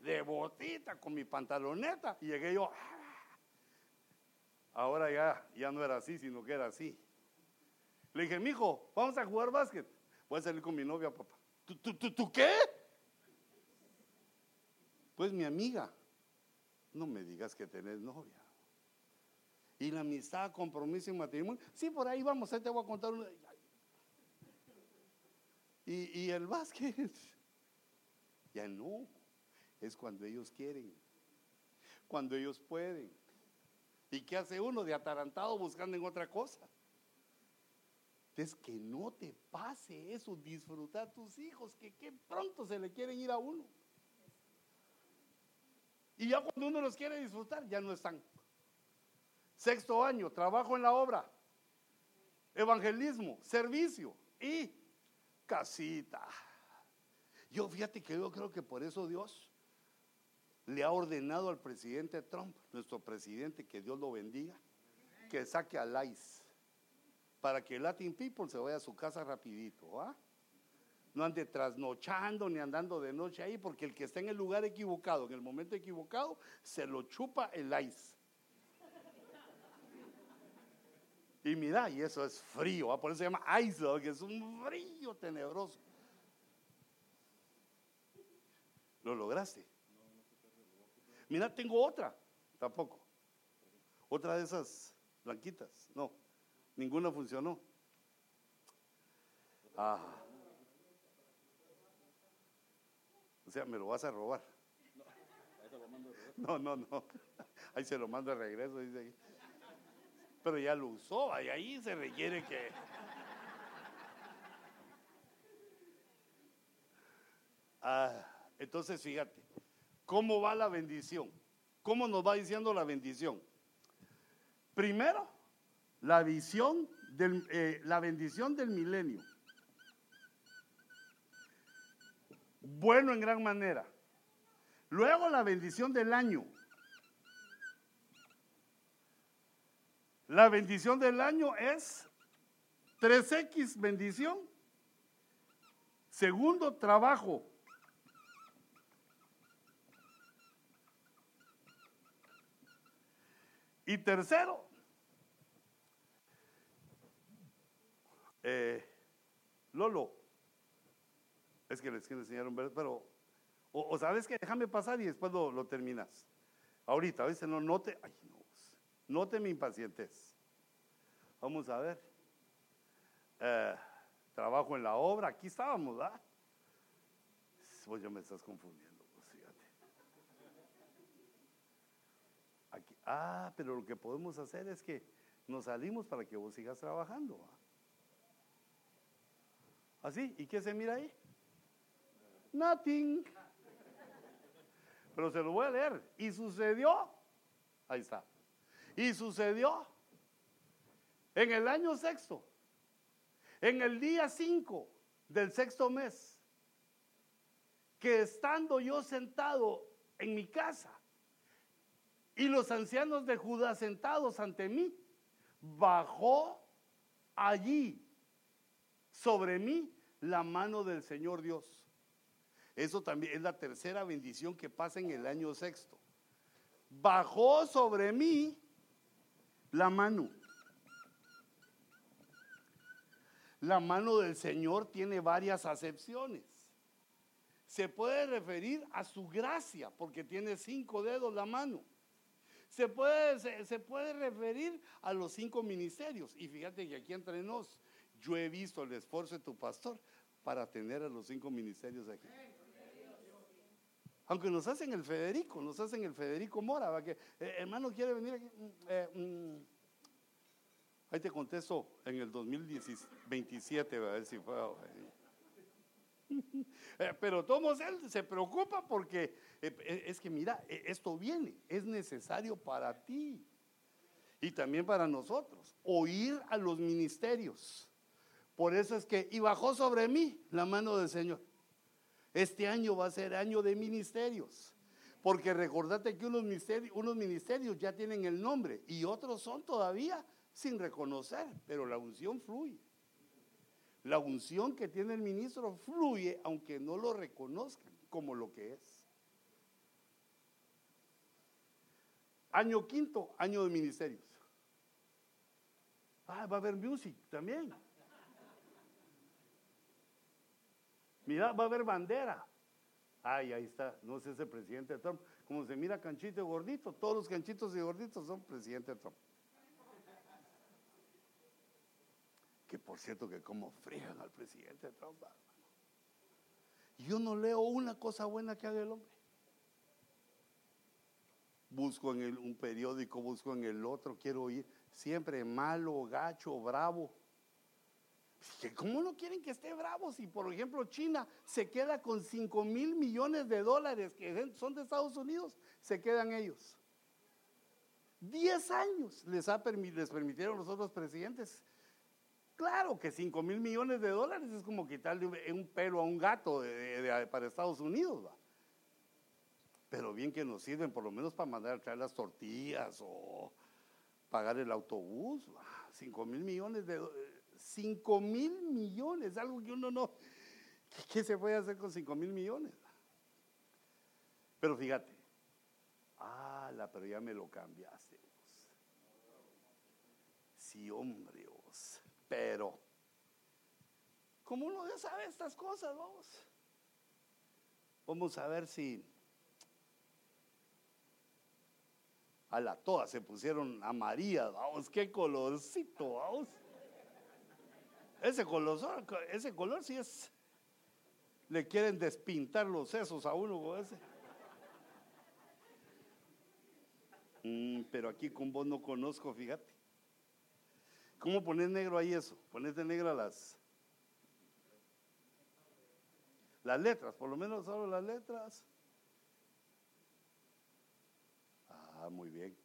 de botita con mi pantaloneta y llegué yo. Ahora ya, ya no era así, sino que era así. Le dije, mijo, vamos a jugar básquet. Voy a salir con mi novia, papá. ¿Tú, tú, tú, qué? Pues mi amiga, no me digas que tenés novia. Y la amistad, compromiso y matrimonio. Sí, por ahí vamos, te voy a contar una. Y, y el básquet, ya no. Es cuando ellos quieren, cuando ellos pueden. ¿Y qué hace uno de atarantado buscando en otra cosa? Es que no te pase eso, disfrutar a tus hijos, que, qué pronto se le quieren ir a uno. Y ya cuando uno los quiere disfrutar, ya no están. Sexto año, trabajo en la obra, evangelismo, servicio y casita. Yo fíjate que yo creo que por eso Dios le ha ordenado al presidente Trump, nuestro presidente, que Dios lo bendiga, que saque a ICE para que el Latin People se vaya a su casa rapidito. No ande trasnochando ni andando de noche ahí, porque el que está en el lugar equivocado, en el momento equivocado, se lo chupa el ICE. Y mira, y eso es frío, ¿ah? por eso se llama ice, que es un frío tenebroso. ¿Lo lograste? Mira, tengo otra, tampoco. Otra de esas blanquitas, no, ninguna funcionó. Ah. O sea, me lo vas a robar. No, no, no. Ahí se lo mando de regreso, dice ahí. Pero ya lo usó, y ahí se requiere que. Ah. Entonces, fíjate, ¿cómo va la bendición? ¿Cómo nos va diciendo la bendición? Primero, la visión del, eh, la bendición del milenio. Bueno en gran manera. Luego la bendición del año. La bendición del año es 3X bendición. Segundo, trabajo. Y tercero, eh, Lolo, es que les quiero enseñar un pero, o, sabes que déjame pasar y después lo, terminas. Ahorita, a veces no note, ay no, note mi impacientez. Vamos a ver. Eh, trabajo en la obra, aquí estábamos, ¿verdad? Vos ya me estás confundiendo. Ah, pero lo que podemos hacer es que nos salimos para que vos sigas trabajando. ¿Así? ¿Y qué se mira ahí? Nothing. Pero se lo voy a leer. Y sucedió. Ahí está. Y sucedió en el año sexto, en el día cinco del sexto mes, que estando yo sentado en mi casa, y los ancianos de Judá sentados ante mí, bajó allí sobre mí la mano del Señor Dios. Eso también es la tercera bendición que pasa en el año sexto. Bajó sobre mí la mano. La mano del Señor tiene varias acepciones. Se puede referir a su gracia porque tiene cinco dedos la mano se puede, se, puede referir a los cinco ministerios. Y fíjate que aquí entre nos, yo he visto el esfuerzo de tu pastor para tener a los cinco ministerios aquí. Aunque nos hacen el Federico, nos hacen el Federico Mora, que eh, hermano quiere venir aquí. Mm, eh, mm. Ahí te contesto en el 2027, a ver si fue. [laughs] Eh, pero todos él se preocupa porque eh, es que mira, esto viene, es necesario para ti y también para nosotros, oír a los ministerios. Por eso es que, y bajó sobre mí la mano del Señor. Este año va a ser año de ministerios. Porque recordate que unos ministerios, unos ministerios ya tienen el nombre y otros son todavía sin reconocer, pero la unción fluye. La unción que tiene el ministro fluye aunque no lo reconozcan como lo que es. Año quinto, año de ministerios. Ah, va a haber music también. Mira, va a haber bandera. Ay, ahí está, no sé ese presidente Trump. Como se mira canchito y gordito, todos los canchitos y gorditos son presidente Trump. Que por cierto que como frían al presidente Trump. Yo no leo una cosa buena que haga el hombre. Busco en un periódico, busco en el otro, quiero oír siempre malo, gacho, bravo. ¿Cómo no quieren que esté bravo si, por ejemplo, China se queda con 5 mil millones de dólares que son de Estados Unidos? Se quedan ellos. 10 años les, ha les permitieron los otros presidentes. Claro que 5 mil millones de dólares es como quitarle un pelo a un gato para Estados Unidos. ¿va? Pero bien que nos sirven por lo menos para mandar a traer las tortillas o pagar el autobús. 5 mil millones de 5 mil millones, algo que uno no. [laughs] ¿Qué, se puede hacer con 5 mil millones? Pero fíjate, ah, pero ya me lo cambiaste. Sí, hombre, vos. Pero, como uno ya sabe estas cosas, vamos. Vamos a ver si a la todas se pusieron amarillas, vamos, qué colorcito, vamos. Ese color, ese color sí es, le quieren despintar los sesos a uno con ese. Mm, pero aquí con vos no conozco, fíjate. ¿Cómo pones negro ahí eso? Ponete negro las, las letras, por lo menos solo las letras. Ah, muy bien.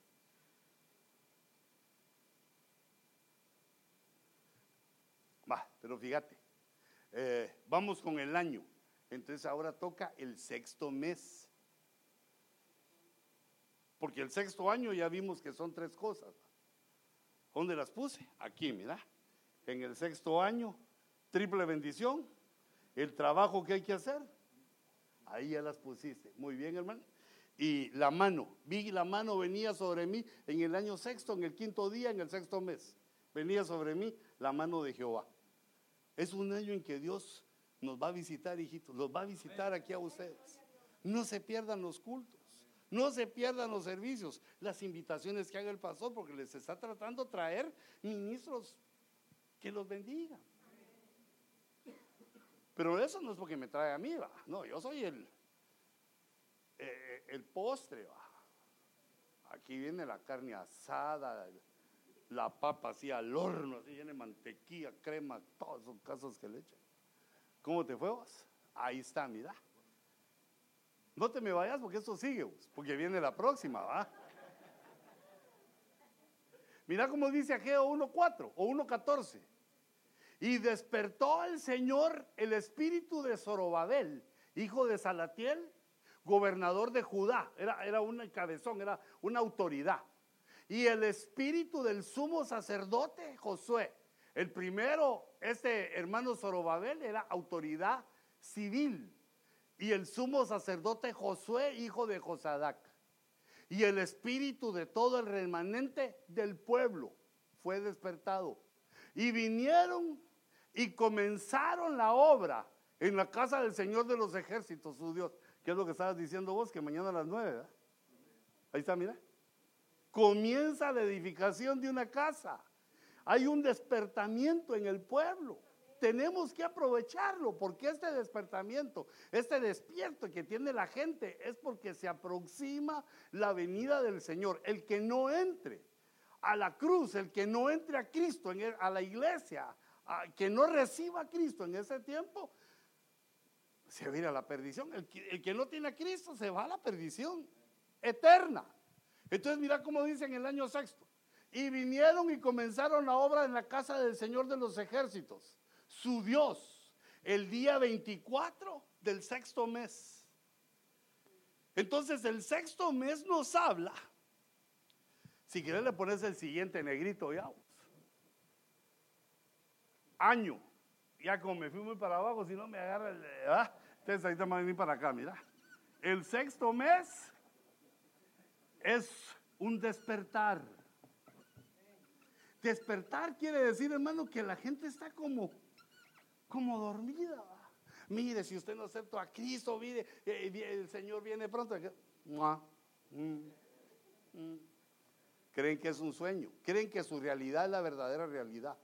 Va, pero fíjate, eh, vamos con el año. Entonces ahora toca el sexto mes. Porque el sexto año ya vimos que son tres cosas. ¿Dónde las puse? Aquí, mira. En el sexto año, triple bendición, el trabajo que hay que hacer. Ahí ya las pusiste. Muy bien, hermano y la mano. Vi la mano venía sobre mí en el año sexto, en el quinto día, en el sexto mes. Venía sobre mí la mano de Jehová. Es un año en que Dios nos va a visitar, hijitos, los va a visitar aquí a ustedes. No se pierdan los cultos, no se pierdan los servicios, las invitaciones que haga el pastor, porque les está tratando de traer ministros que los bendigan. Pero eso no es porque me trae a mí, ¿va? no, yo soy el, eh, el postre, aquí viene la carne asada, la papa así al horno, así viene mantequilla, crema, todos esos casos que le echan. ¿Cómo te fue vos? Ahí está, mira. No te me vayas porque esto sigue, porque viene la próxima, ¿va? Mira cómo dice Ageo 1.4 o 1.14. Y despertó el Señor el espíritu de Zorobabel, hijo de Salatiel, gobernador de Judá, era, era un cabezón, era una autoridad. Y el espíritu del sumo sacerdote Josué, el primero, este hermano Zorobabel, era autoridad civil. Y el sumo sacerdote Josué, hijo de Josadac. Y el espíritu de todo el remanente del pueblo fue despertado. Y vinieron y comenzaron la obra en la casa del Señor de los ejércitos, su Dios. ¿Qué es lo que estabas diciendo vos? Que mañana a las nueve, ¿verdad? Ahí está, mira. Comienza la edificación de una casa. Hay un despertamiento en el pueblo. Tenemos que aprovecharlo porque este despertamiento, este despierto que tiene la gente es porque se aproxima la venida del Señor. El que no entre a la cruz, el que no entre a Cristo, e, a la iglesia, que no reciba a Cristo en ese tiempo, se va a la perdición. El que, no tiene a Cristo se va a la perdición eterna. Entonces mira cómo dice en el año sexto. Y vinieron y comenzaron la obra en la casa del Señor de los ejércitos, su Dios, el día 24 del sexto mes. Entonces el sexto mes nos habla. Si quieres le pones el siguiente negrito ya. Año. Ya como me fui muy para abajo, si no me agarra el... ¿ah? Entonces ahorita van a venir para acá, mira. El sexto mes es un despertar. Despertar quiere decir, hermano, que la gente está como, como dormida. Mire, si usted no acepta a Cristo, mire, eh, el Señor viene pronto. Mm, mm. Creen que es un sueño, creen que su realidad es la verdadera realidad.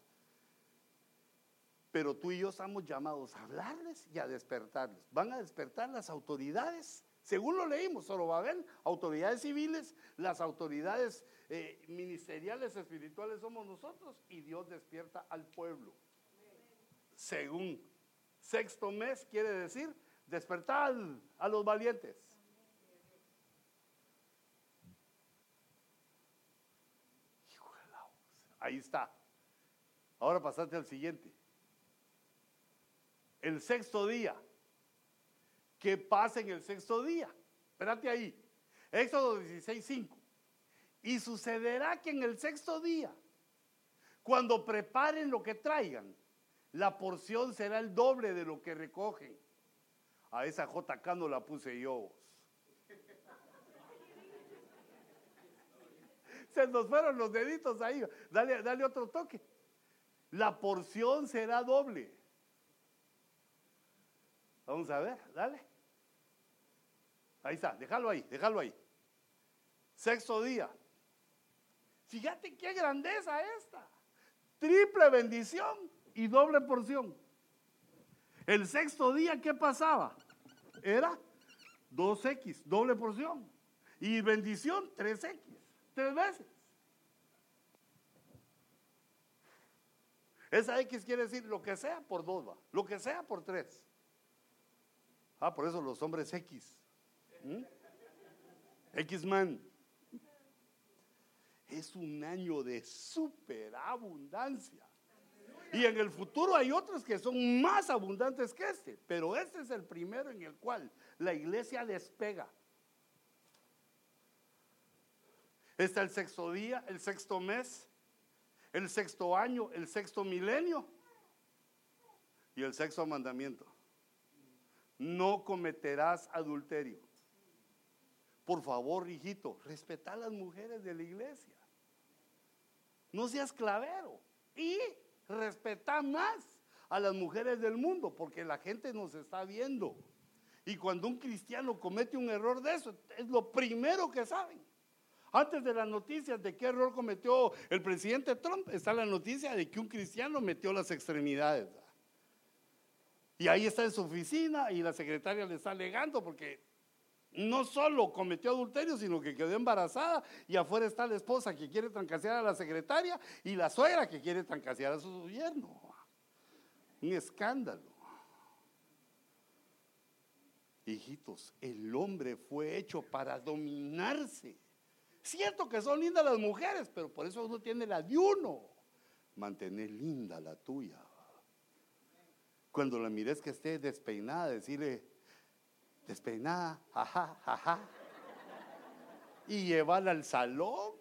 Pero tú y yo estamos llamados a hablarles y a despertarles. Van a despertar las autoridades, según lo leímos, Zorobabel, autoridades civiles, las autoridades eh, ministeriales, espirituales somos nosotros y Dios despierta al pueblo. según sexto mes quiere decir despertar a los valientes. Ahí está. Ahora pasate al siguiente. El sexto día. ¿Qué pasa en el sexto día? Espérate ahí. Éxodo 16, 5. Y sucederá que en el sexto día, cuando preparen lo que traigan, la porción será el doble de lo que recogen. A esa JK no la puse yo. [laughs] Se nos fueron los deditos ahí. Dale, dale otro toque. La porción será doble. Vamos a ver, dale. Ahí está, déjalo ahí, déjalo ahí. Sexto día. Fíjate qué grandeza esta. Triple bendición y doble porción. El sexto día, ¿qué pasaba? Era 2X, doble porción. Y bendición, 3X, tres veces. Esa X quiere decir lo que sea por dos, va. Lo que sea por tres. Ah, por eso los hombres X. ¿Mm? X-Man. Es un año de superabundancia. Y en el futuro hay otros que son más abundantes que este, pero este es el primero en el cual la iglesia despega. Está el sexto día, el sexto mes, el sexto año, el sexto milenio y el sexto mandamiento. No cometerás adulterio. Por favor, hijito, respeta a las mujeres de la iglesia. No seas clavero. Y respeta más a las mujeres del mundo, porque la gente nos está viendo. Y cuando un cristiano comete un error de eso, es lo primero que saben. Antes de las noticias de qué error cometió el presidente Trump, está la noticia de que un cristiano metió las extremidades. Y ahí está en su oficina y la secretaria le está alegando porque no solo cometió adulterio, sino que quedó embarazada y afuera está la esposa que quiere trancasear a la secretaria y la suegra que quiere trancasear a su yerno. Un escándalo. Hijitos, el hombre fue hecho para dominarse. Cierto que son lindas las mujeres, pero por eso uno tiene la de uno. Mantener linda la tuya. Cuando la mires que esté despeinada, decirle, despeinada, jaja, jaja, y llevarla al salón.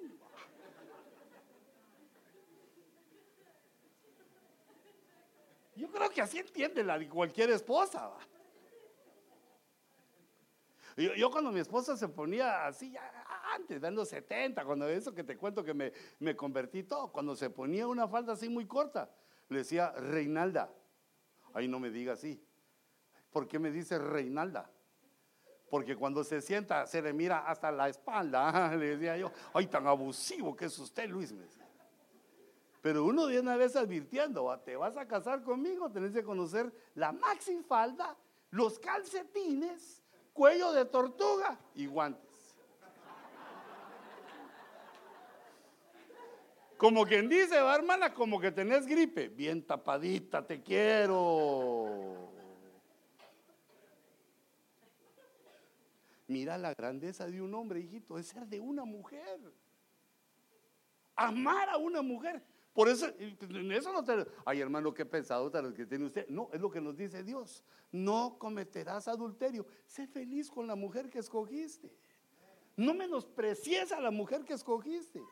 Yo creo que así entiende la cualquier esposa. Yo, cuando mi esposa se ponía así, antes, dando 70, cuando eso que te cuento que me, me convertí todo, cuando se ponía una falda así muy corta, le decía, Reinalda, ay no me diga así, ¿por qué me dice Reinalda? porque cuando se sienta se le mira hasta la espalda. [laughs] Le decía yo, ay, tan abusivo que es usted, Luis. Pero uno de una vez advirtiendo, te vas a casar conmigo, tenés que conocer la maxi falda, los calcetines, cuello de tortuga y guantes. Como quien dice, va hermana, como que tenés gripe. Bien tapadita, te quiero. Mira la grandeza de un hombre, hijito, es ser de una mujer. Amar a una mujer. Por eso, eso no te. Ay, hermano, qué pensado los que tiene usted. No, es lo que nos dice Dios. No cometerás adulterio. Sé feliz con la mujer que escogiste. No menosprecies a la mujer que escogiste.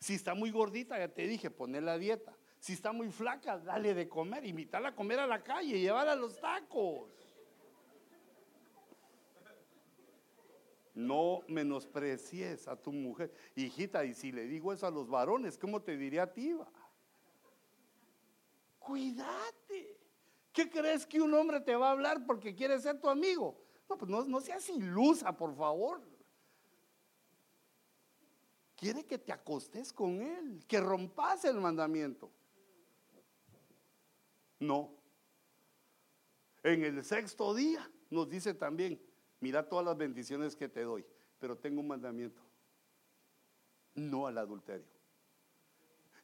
Si está muy gordita, ya te dije, poner la dieta. Si está muy flaca, dale de comer, invitarla a comer a la calle, llevarla a los tacos. No menosprecies a tu mujer. Hijita, y si le digo eso a los varones, ¿cómo te diría a ti? Cuídate. ¿Qué crees que un hombre te va a hablar porque quiere ser tu amigo? No, pues no, no seas ilusa, por favor. Quiere que te acostes con él, que rompas el mandamiento. No. En el sexto día nos dice también, mira todas las bendiciones que te doy, pero tengo un mandamiento, no al adulterio.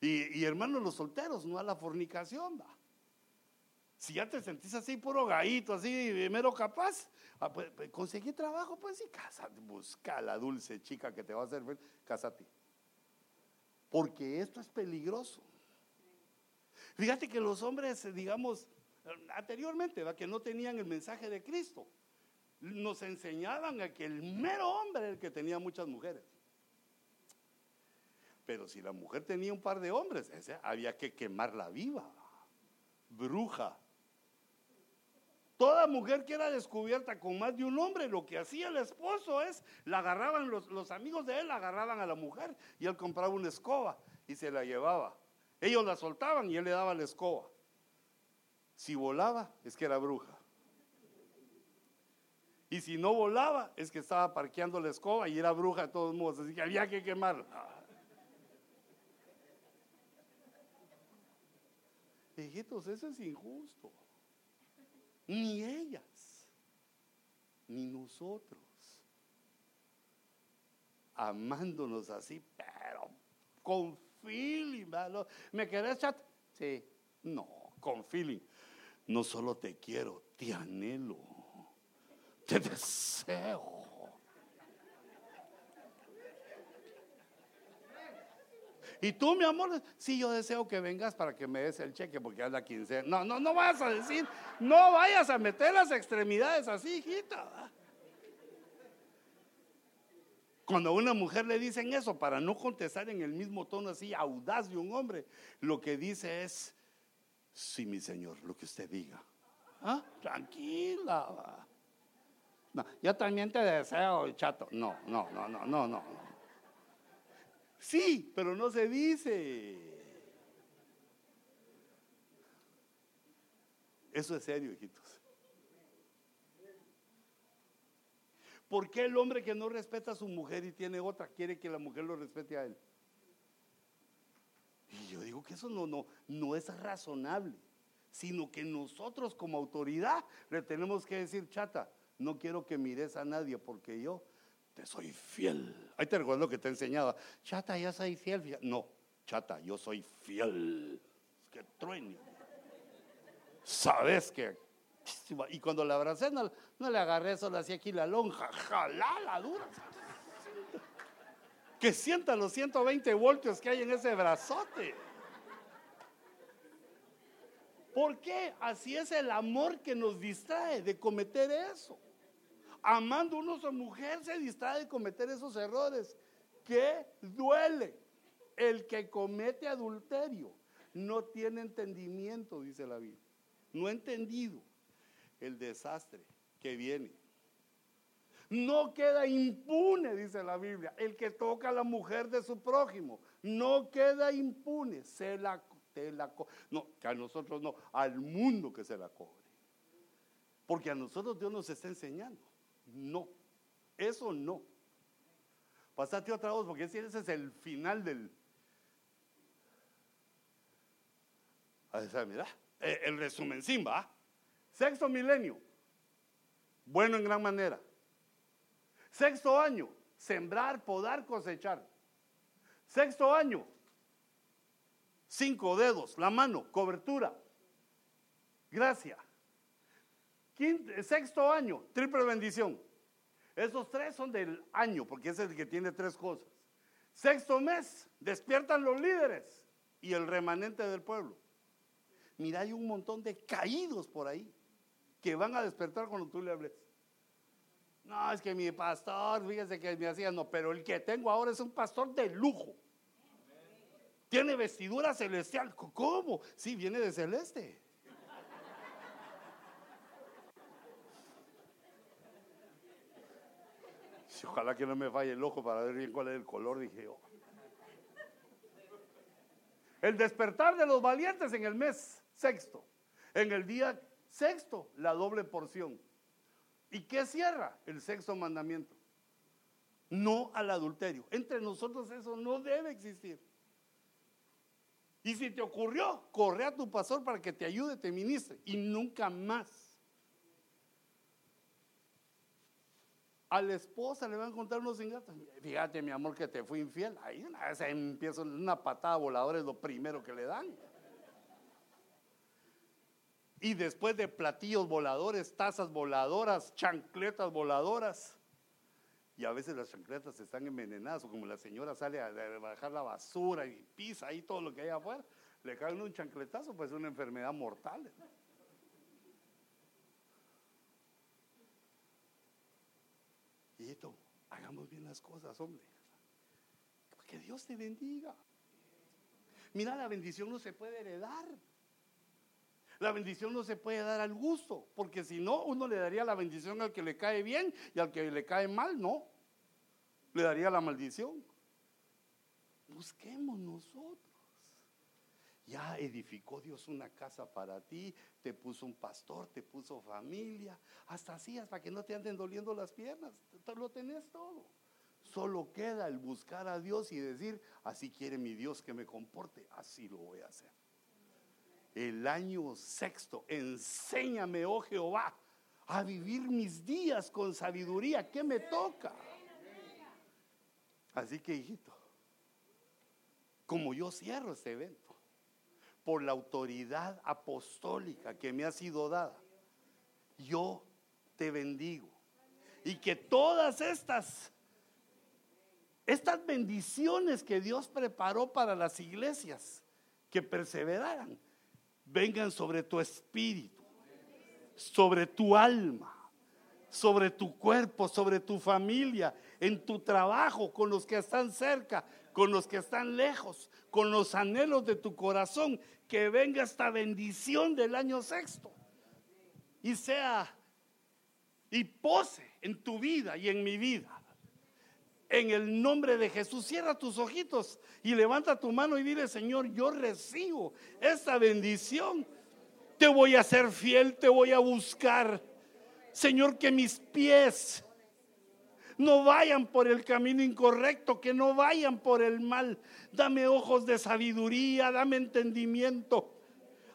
Y, hermanos, los solteros, no a la fornicación. Si ya te sentís así puro gallito, así mero capaz, ah, pues, pues, conseguí trabajo, pues sí, casate, busca la dulce chica que te va a hacer feliz, cásate. Porque esto es peligroso. Fíjate que los hombres, digamos, anteriormente, que no tenían el mensaje de Cristo, nos enseñaban a que el mero hombre era el que tenía muchas mujeres. Pero si la mujer tenía un par de hombres, había que quemarla viva, bruja. Toda mujer que era descubierta con más de un hombre, lo que hacía el esposo es, la agarraban, los, los amigos de él agarraban a la mujer y él compraba una escoba y se la llevaba. Ellos la soltaban y él le daba la escoba. Si volaba, es que era bruja. Y si no volaba, es que estaba parqueando la escoba y era bruja de todos modos. Así que había que quemarla. Hijitos, eso es injusto. Ni ellas, ni nosotros. Amándonos así, pero con feeling. ¿Me querés chat? Sí. No, con feeling. No solo te quiero, te anhelo. Te deseo. Y tú, mi amor, sí, yo deseo que vengas para que me des el cheque porque es la quincena. No, no, no vayas a decir, no vayas a meter las extremidades así, hijita. Cuando a una mujer le dicen eso, para no contestar en el mismo tono así audaz de un hombre, lo que dice es, sí, mi señor, lo que usted diga. ¿Ah? Tranquila. Yo también te deseo, chato. No, no, no, no, no, no. Sí, pero no se dice. Eso es serio, hijitos. ¿Por qué el hombre que no respeta a su mujer y tiene otra quiere que la mujer lo respete a él? Y yo digo que eso no, no, no es razonable, sino que nosotros como autoridad le tenemos que decir, chata, no quiero que mires a nadie porque yo te soy fiel. Ahí te recuerdo que te he enseñado, chata, ya soy fiel. No, chata, yo soy fiel. Que trueno. Sabes que y cuando la abracé, no, le agarré solo así aquí la lonja, jalá la dura. Que sienta los 120 voltios que hay en ese brazote. ¿Por qué? Así es el amor que nos distrae de cometer eso. Amando uno a su mujer se distrae de cometer esos errores. ¿Qué duele? El que comete adulterio no tiene entendimiento, dice la Biblia. No entendido el desastre que viene. No queda impune, dice la Biblia, el que toca a la mujer de su prójimo. No queda impune, se la, la no, que a nosotros no, al mundo que se la cobre. Porque a nosotros Dios nos está enseñando. No, eso no. Pasate otra voz, porque ese es el final del. A ver, mira, eh, el resumen, Simba. Sexto milenio, bueno en gran manera. Sexto año, sembrar, podar, cosechar. Sexto año, cinco dedos, la mano, cobertura, gracia. sexto año, triple bendición. Esos tres son del año, porque es el que tiene tres cosas. Sexto mes, despiertan los líderes y el remanente del pueblo. Mira, hay un montón de caídos por ahí que van a despertar cuando tú le hables. No, es que mi pastor, fíjese que me hacía, no, pero el que tengo ahora es un pastor de lujo. Tiene vestidura celestial. ¿Cómo? Sí, viene de celeste. Ojalá que no me falle el ojo para ver bien cuál es el color, dije yo. El despertar de los valientes en el mes sexto. En el día Sexto, la doble porción. ¿Y qué cierra? El sexto mandamiento. No al adulterio. Entre nosotros eso no debe existir. Y si te ocurrió, corre a tu pastor para que te ayude, te ministre. Y nunca más. A la esposa le van a contar unos ingratos. Fíjate, mi amor, que te fui infiel. Ahí una vez empieza una patada voladora, es lo primero que le dan. Y después de platillos voladores, tazas voladoras, chancletas voladoras. Y a veces las chancletas están envenenadas, o como la señora sale a bajar la basura y pisa ahí todo lo que hay afuera, le cae un chancletazo, pues es una enfermedad mortal. Hagamos bien las cosas, hombre. Que Dios te bendiga. Mira, la bendición no se puede heredar. La bendición no se puede dar al gusto, porque si no, uno le daría la bendición al que le cae bien y al que le cae mal, no. Le daría la maldición. Busquemos nosotros. Ya edificó Dios una casa para ti, te puso un pastor, te puso familia, hasta así, para que no te anden doliendo las piernas, lo tenés todo. Solo queda el buscar a Dios y decir, así quiere mi Dios que me comporte, así lo voy a hacer. El año sexto, enséñame, oh Jehová, a vivir mis días con sabiduría. ¿Qué me toca? Así que, hijito, como yo cierro este evento, por la autoridad apostólica que me ha sido dada, yo te bendigo. Y que todas estas estas bendiciones que Dios preparó para las iglesias que perseveraran, vengan sobre tu espíritu, sobre tu alma, sobre tu cuerpo, sobre tu familia, en tu trabajo, con los que están cerca, con los que están lejos, con los anhelos de tu corazón, que venga esta bendición del año sexto y sea y pose en tu vida y en mi vida en el nombre de Jesús. Cierra tus ojitos y levanta tu mano y dile, Señor, yo recibo esta bendición. Te voy a ser fiel, te voy a buscar. Señor, que mis pies no vayan por el camino incorrecto, que no vayan por el mal. Dame ojos de sabiduría, dame entendimiento.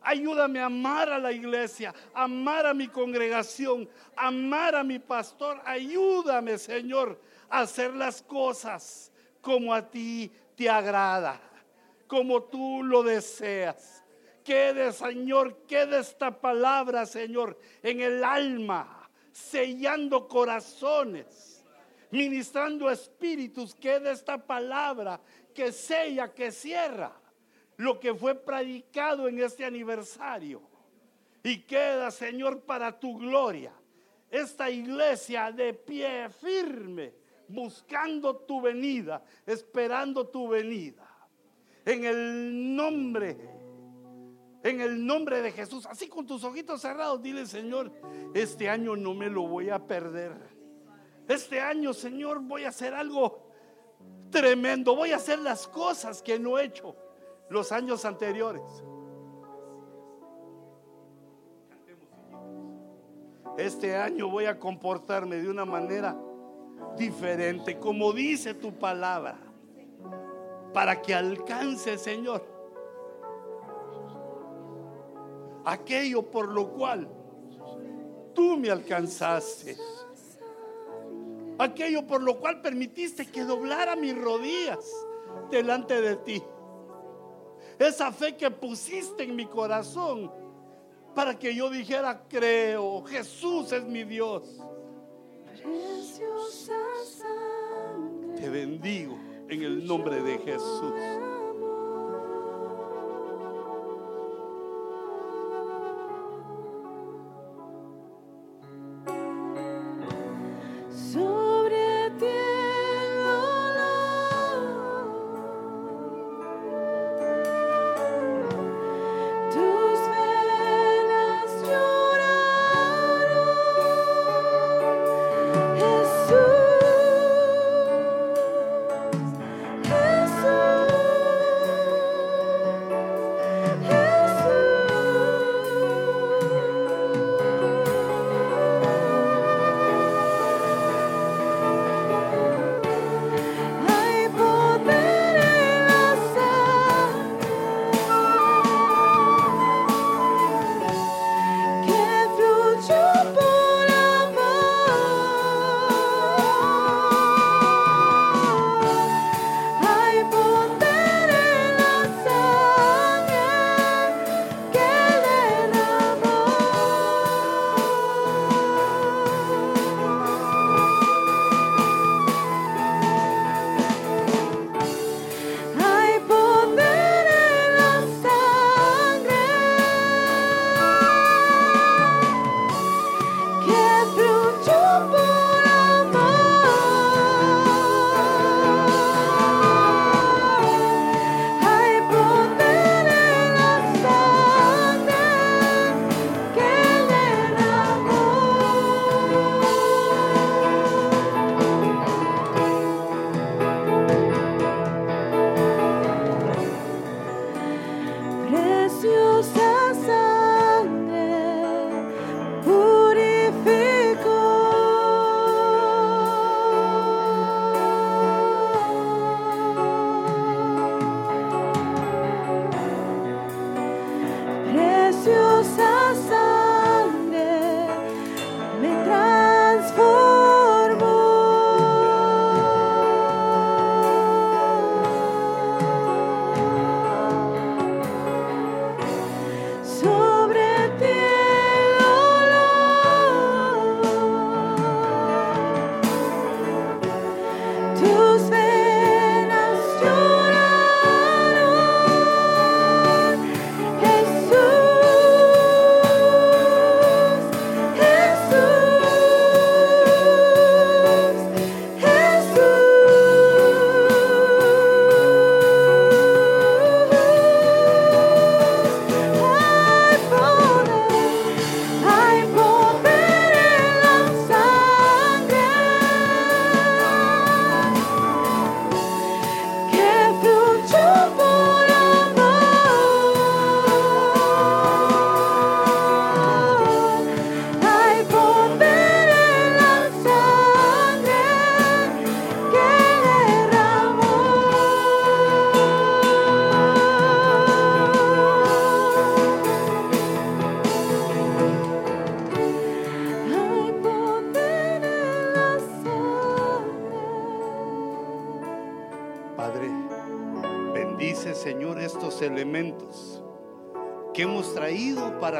Ayúdame a amar a la iglesia, amar a mi congregación, amar a mi pastor. Ayúdame, Señor, hacer las cosas como a ti te agrada, como tú lo deseas. Quede, Señor, quede esta palabra, Señor, en el alma, sellando corazones, ministrando espíritus. Quede esta palabra que sella, que cierra lo que fue predicado en este aniversario. Y queda, Señor, para tu gloria, esta iglesia de pie firme buscando tu venida, esperando tu venida. En el nombre, en el nombre de Jesús, así con tus ojitos cerrados, dile Señor, este año no me lo voy a perder. Este año, Señor, voy a hacer algo tremendo. Voy a hacer las cosas que no he hecho los años anteriores. Este año voy a comportarme de una manera diferente, como dice tu palabra, para que alcance, Señor, aquello por lo cual tú me alcanzaste. Aquello por lo cual permitiste que doblara mis rodillas delante de ti. Esa fe que pusiste en mi corazón para que yo dijera, creo, Jesús es mi Dios. Te bendigo en el nombre de Jesús.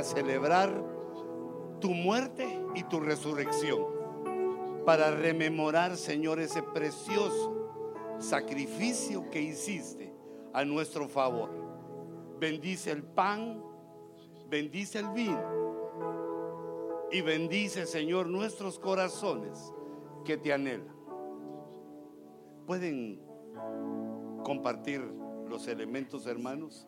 Celebrar tu muerte y tu resurrección, para rememorar, Señor, ese precioso sacrificio que hiciste a nuestro favor. Bendice el pan, bendice el vino y bendice, Señor, nuestros corazones que te anhelan. Pueden compartir los elementos, hermanos.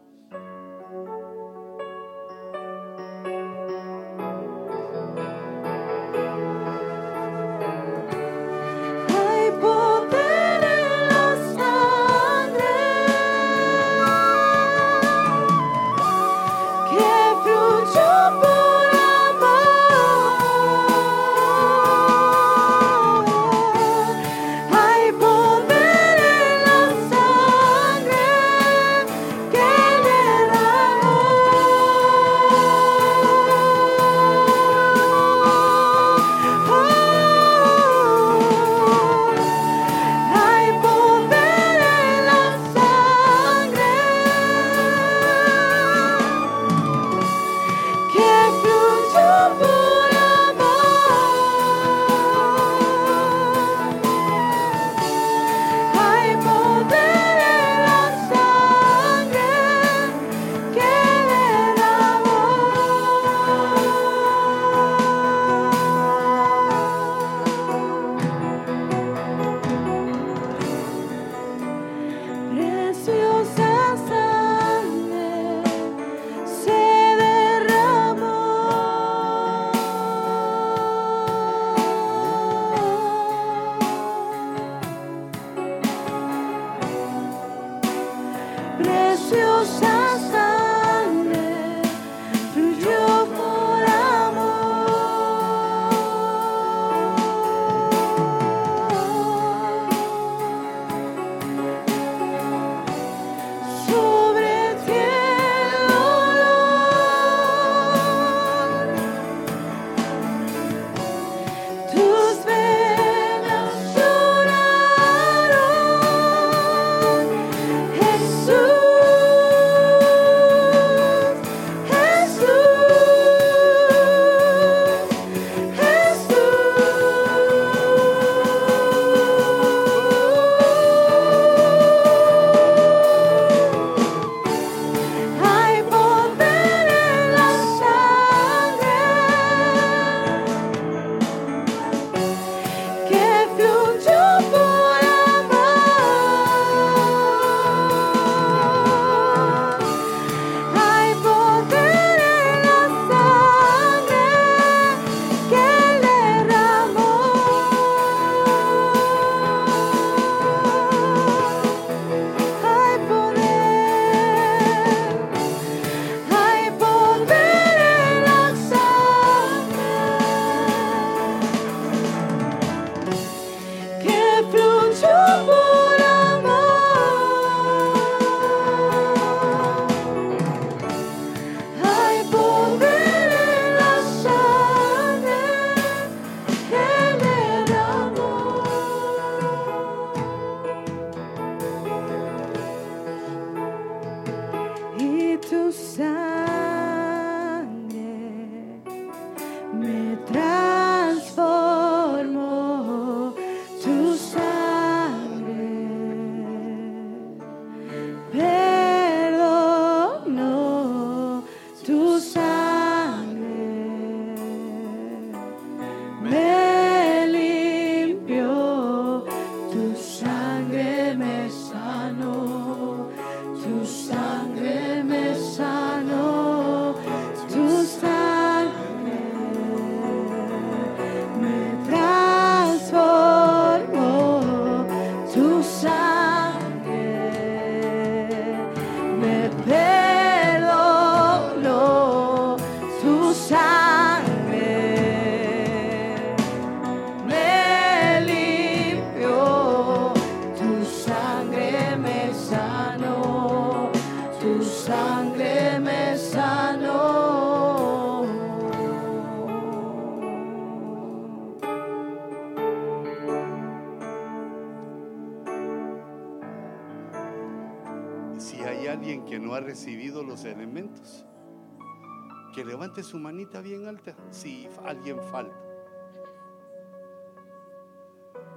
Levante su manita bien alta si alguien falta,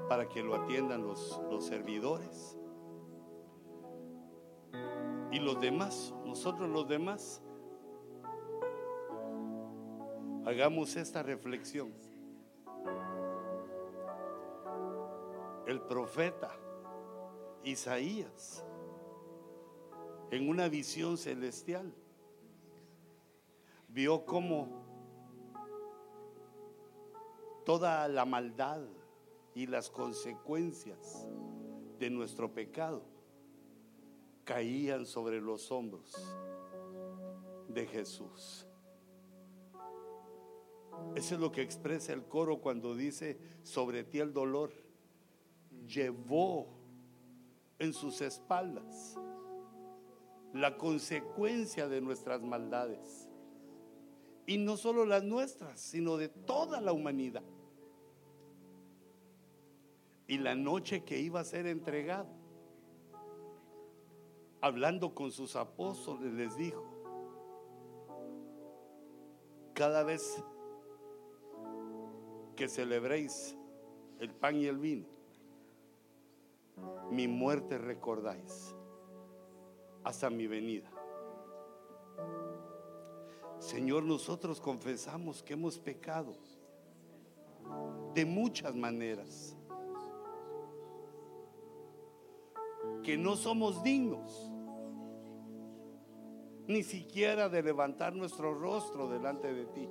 para que lo atiendan los, los servidores y los demás, nosotros los demás, hagamos esta reflexión. El profeta Isaías, en una visión celestial, vio cómo toda la maldad y las consecuencias de nuestro pecado caían sobre los hombros de Jesús. Eso es lo que expresa el coro cuando dice, sobre ti el dolor llevó en sus espaldas la consecuencia de nuestras maldades. Y no solo las nuestras, sino de toda la humanidad. Y la noche que iba a ser entregado, hablando con sus apóstoles, les dijo, cada vez que celebréis el pan y el vino, mi muerte recordáis hasta mi venida. Señor, nosotros confesamos que hemos pecado de muchas maneras, que no somos dignos ni siquiera de levantar nuestro rostro delante de ti.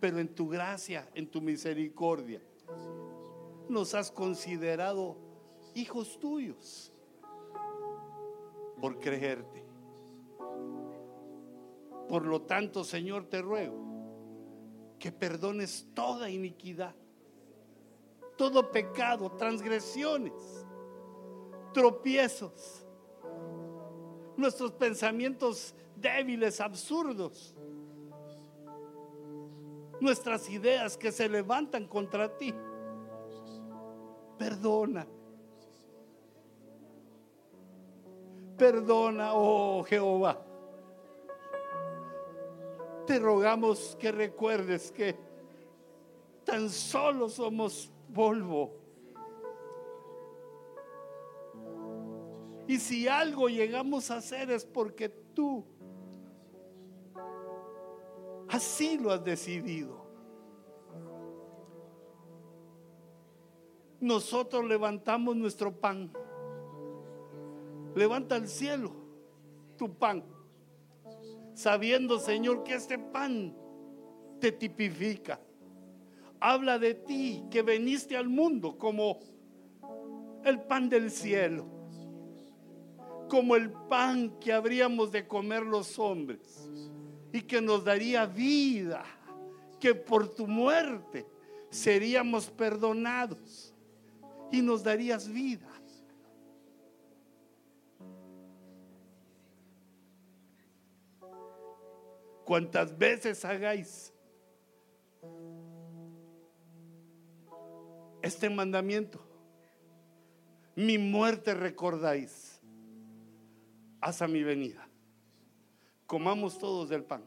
Pero en tu gracia, en tu misericordia, nos has considerado hijos tuyos por creerte. Por lo tanto, Señor, te ruego que perdones toda iniquidad, todo pecado, transgresiones, tropiezos, nuestros pensamientos débiles, absurdos, nuestras ideas que se levantan contra ti perdona. Perdona, oh Jehová. Te rogamos que recuerdes que tan solo somos polvo. Y si algo llegamos a hacer es porque tú así lo has decidido. nosotros levantamos nuestro pan. Levanta al cielo tu pan, sabiendo, Señor, que este pan te tipifica. Habla de ti, que veniste al mundo como el pan del cielo, como el pan que habríamos de comer los hombres y que nos daría vida, que por tu muerte seríamos perdonados y nos darías vida. Cuantas veces hagáis este mandamiento, mi muerte recordáis hasta mi venida. Comamos todos del pan.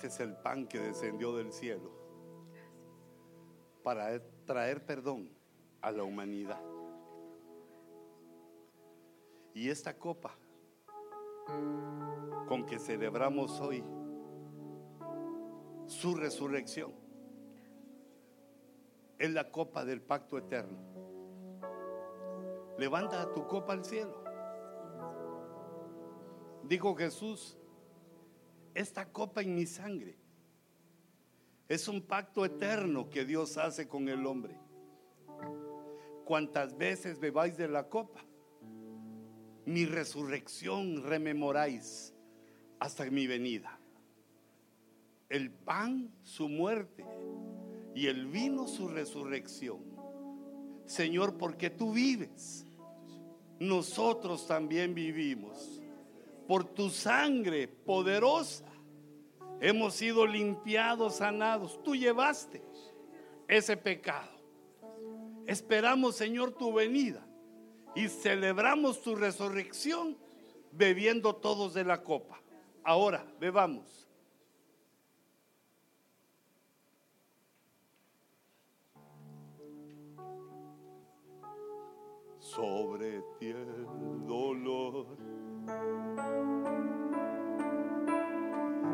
Este es el pan que descendió del cielo para traer perdón a la humanidad. Y esta copa con que celebramos hoy su resurrección es la copa del pacto eterno. Levanta tu copa al cielo. Dijo Jesús, esta copa en mi sangre es un pacto eterno que Dios hace con el hombre. Cuantas veces bebáis de la copa, mi resurrección rememoráis hasta mi venida. El pan, su muerte, y el vino, su resurrección. Señor, porque tú vives, nosotros también vivimos. Por tu sangre poderosa hemos sido limpiados, sanados. Tú llevaste ese pecado. Esperamos, Señor, tu venida y celebramos tu resurrección bebiendo todos de la copa. Ahora, bebamos. Sobre ti el dolor.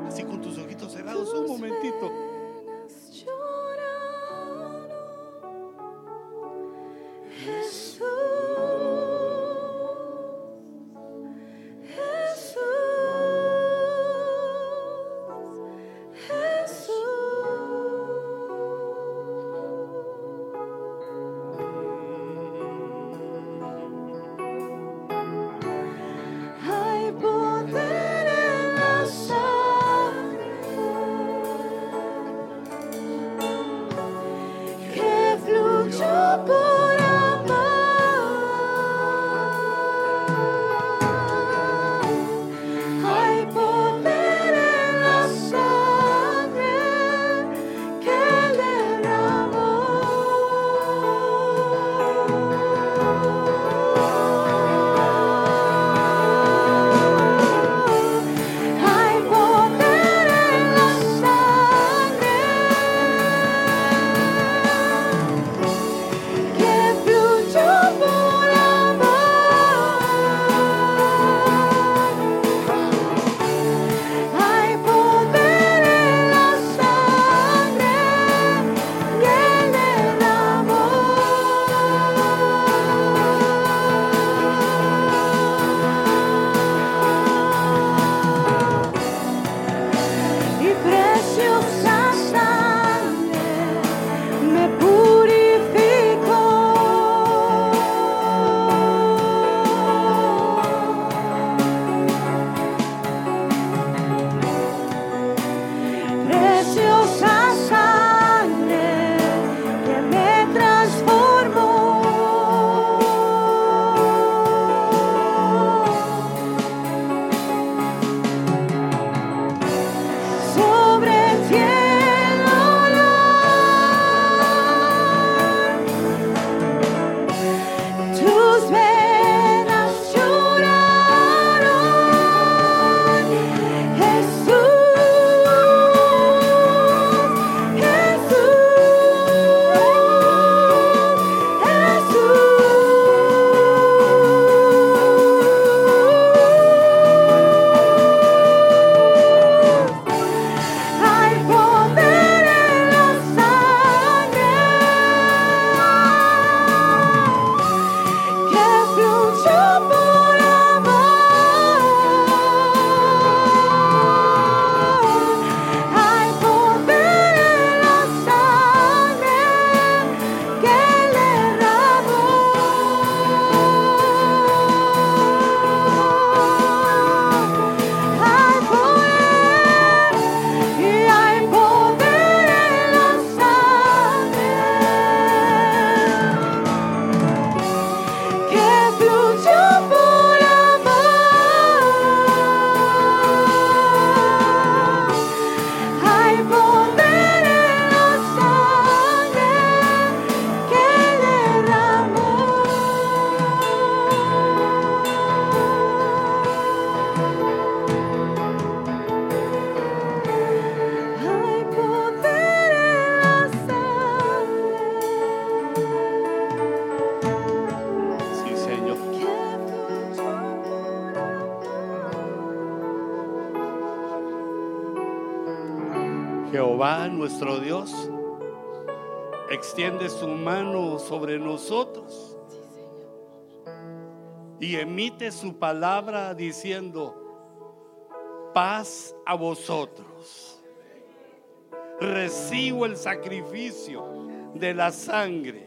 Así con tus ojitos cerrados un momentito. Su palabra diciendo, paz a vosotros. Recibo el sacrificio de la sangre,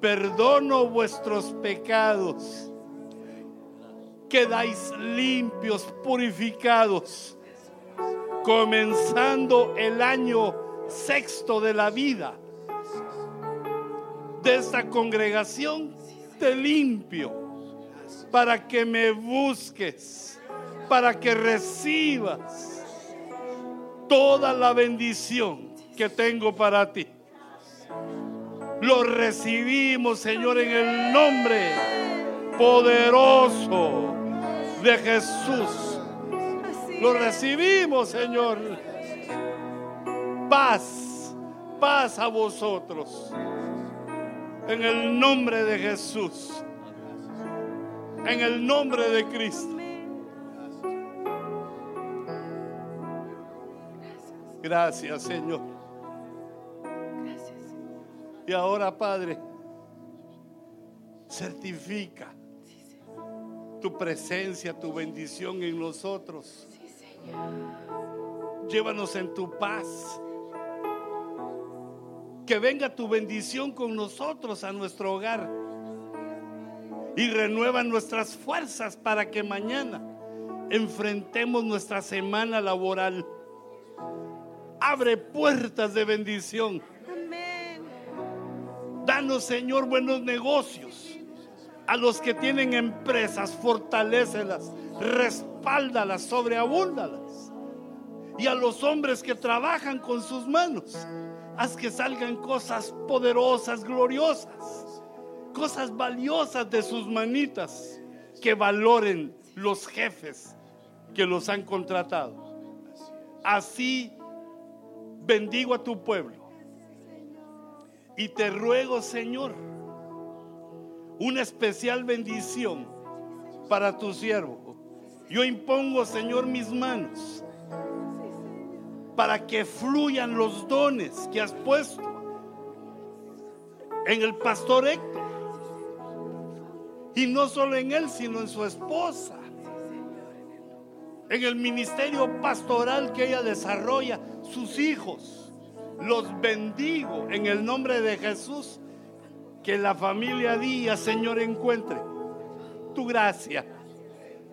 perdono vuestros pecados. Quedáis limpios, purificados, comenzando el año sexto de la vida. De esta congregación, te limpio para que me busques, para que recibas toda la bendición que tengo para ti. Lo recibimos, Señor, en el nombre poderoso de Jesús. Lo recibimos, Señor. Paz, paz a vosotros. En el nombre de Jesús. En el nombre de Cristo. Gracias, Señor. Y ahora, Padre, certifica tu presencia, tu bendición en nosotros. Llévanos en tu paz. Que venga tu bendición con nosotros a nuestro hogar. Y renueva nuestras fuerzas para que mañana enfrentemos nuestra semana laboral. Abre puertas de bendición. Amén. Danos, Señor, buenos negocios. A los que tienen empresas, fortalécelas, respáldalas, sobreabúndalas. Y a los hombres que trabajan con sus manos, haz que salgan cosas poderosas, gloriosas, cosas valiosas de sus manitas, que valoren los jefes que los han contratado. Así bendigo a tu pueblo. Y te ruego, Señor, una especial bendición para tu siervo. Yo impongo, Señor, mis manos para que fluyan los dones que has puesto en el pastor Héctor. Y no solo en él, sino en su esposa. En el ministerio pastoral que ella desarrolla, sus hijos. Los bendigo en el nombre de Jesús. Que la familia Díaz, Señor, encuentre tu gracia,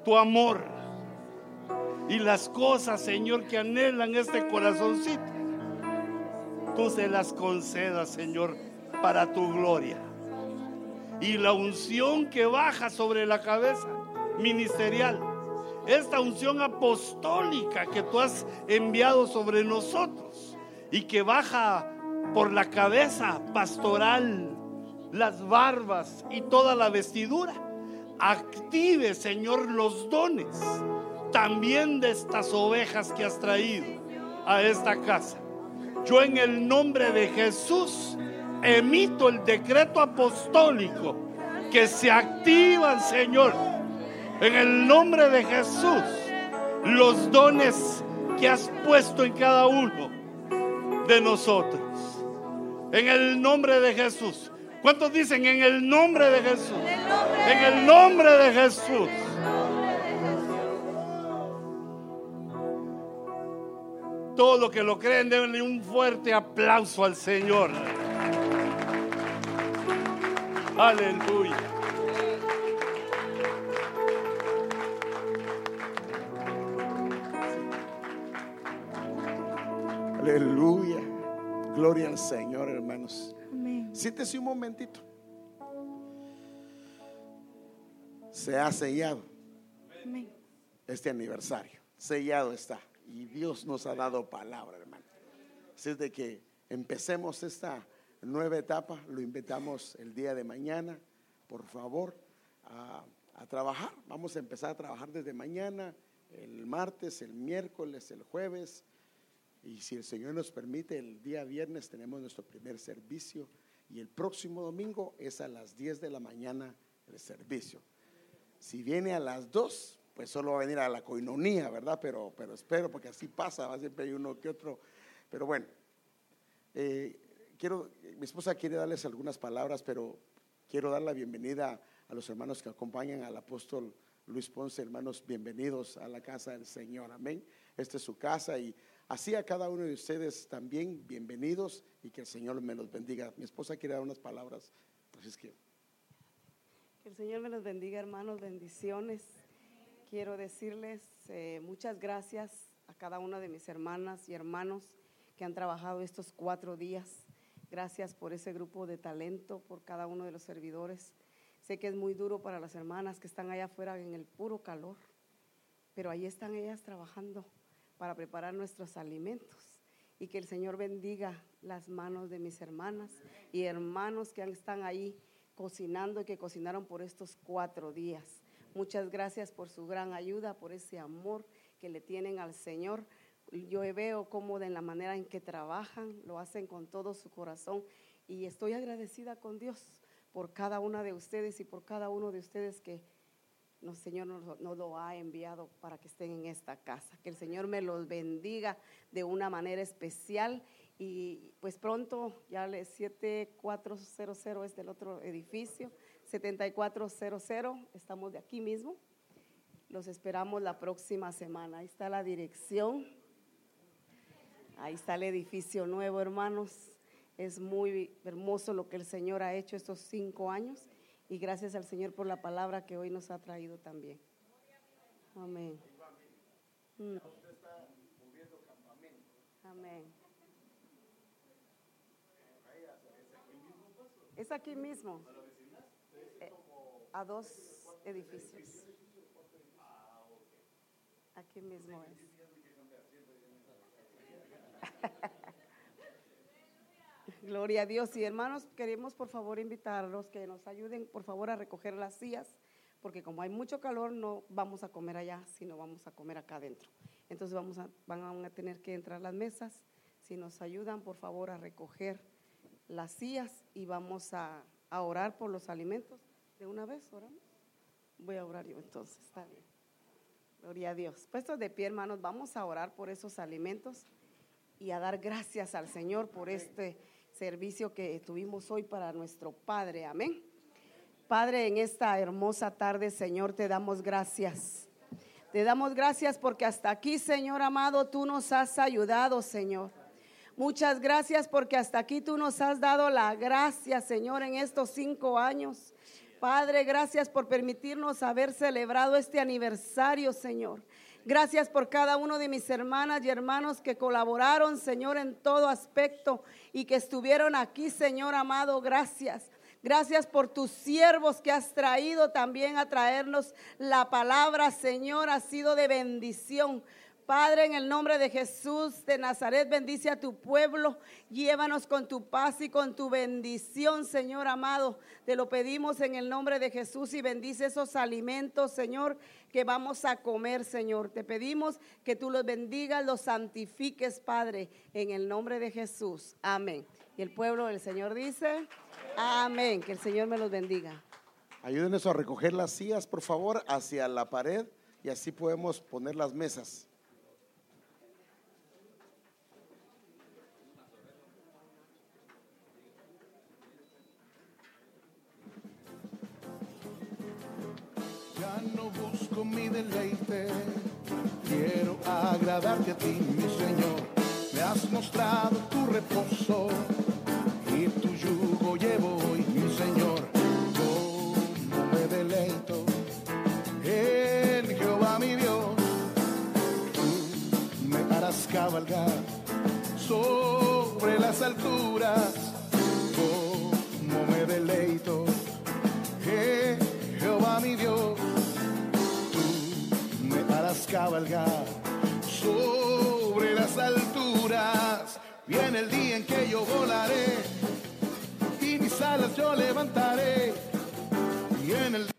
tu amor y las cosas, Señor, que anhelan este corazoncito. Tú se las concedas, Señor, para tu gloria. Y la unción que baja sobre la cabeza ministerial, esta unción apostólica que tú has enviado sobre nosotros y que baja por la cabeza pastoral, las barbas y toda la vestidura. Active, Señor, los dones también de estas ovejas que has traído a esta casa. Yo en el nombre de Jesús emito el decreto apostólico que se activan, Señor, en el nombre de Jesús, los dones que has puesto en cada uno de nosotros. En el nombre de Jesús. ¿Cuántos dicen en el nombre de Jesús? En el nombre de Jesús. Todo lo que lo creen, denle un fuerte aplauso al Señor. Aleluya. Aleluya. Gloria al Señor, hermanos. Amén. Siéntese un momentito. Se ha sellado Amén. este aniversario. Sellado está. Y Dios nos ha dado palabra, hermano. Así es de que empecemos esta nueva etapa. Lo invitamos el día de mañana, por favor, a, trabajar. Vamos a empezar a trabajar desde mañana, el martes, el miércoles, el jueves. Y si el Señor nos permite, el día viernes tenemos nuestro primer servicio. Y el próximo domingo es a las 10 de la mañana el servicio. Si viene a las 2, pues solo va a venir a la coinonía, ¿verdad? Pero, pero espero, porque así pasa, siempre hay uno que otro. Pero bueno, eh, quiero, mi esposa quiere darles algunas palabras, pero quiero dar la bienvenida a los hermanos que acompañan al apóstol Luis Ponce. Hermanos, bienvenidos a la casa del Señor. Amén. Esta es su casa y así a cada uno de ustedes también, bienvenidos y que el Señor me los bendiga. Mi esposa quiere dar unas palabras, así es que. Que el Señor me los bendiga, hermanos, bendiciones. quiero decirles eh, muchas gracias a cada una de mis hermanas y hermanos que han trabajado estos cuatro días. Gracias por ese grupo de talento, por cada uno de los servidores. Sé que es muy duro para las hermanas que están allá afuera en el puro calor, pero ahí están ellas trabajando para preparar nuestros alimentos y que el Señor bendiga las manos de mis hermanas y hermanos que están ahí cocinando y que cocinaron por estos cuatro días. Muchas gracias por su gran ayuda, por ese amor que le tienen al Señor. Yo veo cómo de la manera en que trabajan, lo hacen con todo su corazón y estoy agradecida con Dios por cada una de ustedes y por cada uno de ustedes que el Señor nos, lo ha enviado para que estén en esta casa. Que el Señor me los bendiga de una manera especial y pues pronto ya le 7400 es del otro edificio. 7400, estamos de aquí mismo. Los esperamos la próxima semana. Ahí está la dirección. Ahí está el edificio nuevo, hermanos. Es muy hermoso lo que el Señor ha hecho estos cinco años y gracias al Señor por la palabra que hoy nos ha traído también. Amén. Mm. Amén. Es aquí mismo a dos edificios. Aquí mismo es. [laughs] Gloria a Dios. Y hermanos, queremos por favor invitarlos que nos ayuden por favor a recoger las sillas, porque como hay mucho calor no vamos a comer allá, sino vamos a comer acá adentro. Entonces vamos a, van a tener que entrar las mesas. Si nos ayudan por favor a recoger las sillas y vamos a, a orar por los alimentos. ¿De una vez oramos? Voy a orar yo entonces, está bien. Gloria a Dios. Puestos de pie, hermanos, vamos a orar por esos alimentos y a dar gracias al Señor por este servicio que tuvimos hoy para nuestro Padre. Amén. Padre, en esta hermosa tarde, Señor, te damos gracias. Te damos gracias porque hasta aquí, Señor amado, tú nos has ayudado, Señor. Muchas gracias porque hasta aquí tú nos has dado la gracia, Señor, en estos cinco años. Padre, gracias por permitirnos haber celebrado este aniversario, Señor. Gracias por cada uno de mis hermanas y hermanos que colaboraron, Señor, en todo aspecto y que estuvieron aquí, Señor amado. Gracias. Gracias por tus siervos que has traído también a traernos la palabra, Señor. Ha sido de bendición. Padre, en el nombre de Jesús de Nazaret, bendice a tu pueblo. Llévanos con tu paz y con tu bendición, Señor amado. Te lo pedimos en el nombre de Jesús y bendice esos alimentos, Señor, que vamos a comer, Señor. Te pedimos que tú los bendigas, los santifiques, Padre, en el nombre de Jesús. Amén. Y el pueblo del Señor dice, amén. Que el Señor me los bendiga. Ayúdenos a recoger las sillas, por favor, hacia la pared y así podemos poner las mesas. Mi deleite, quiero agradarte a ti, mi Señor. Me has mostrado tu reposo y tu yugo llevo hoy, mi Señor. Como me deleito en Jehová mi Dios, tú me harás cabalgar sobre las alturas. Como me deleito en Jehová mi Dios cabalgar sobre las alturas. Viene el día en que yo volaré y mis alas yo levantaré. Y en el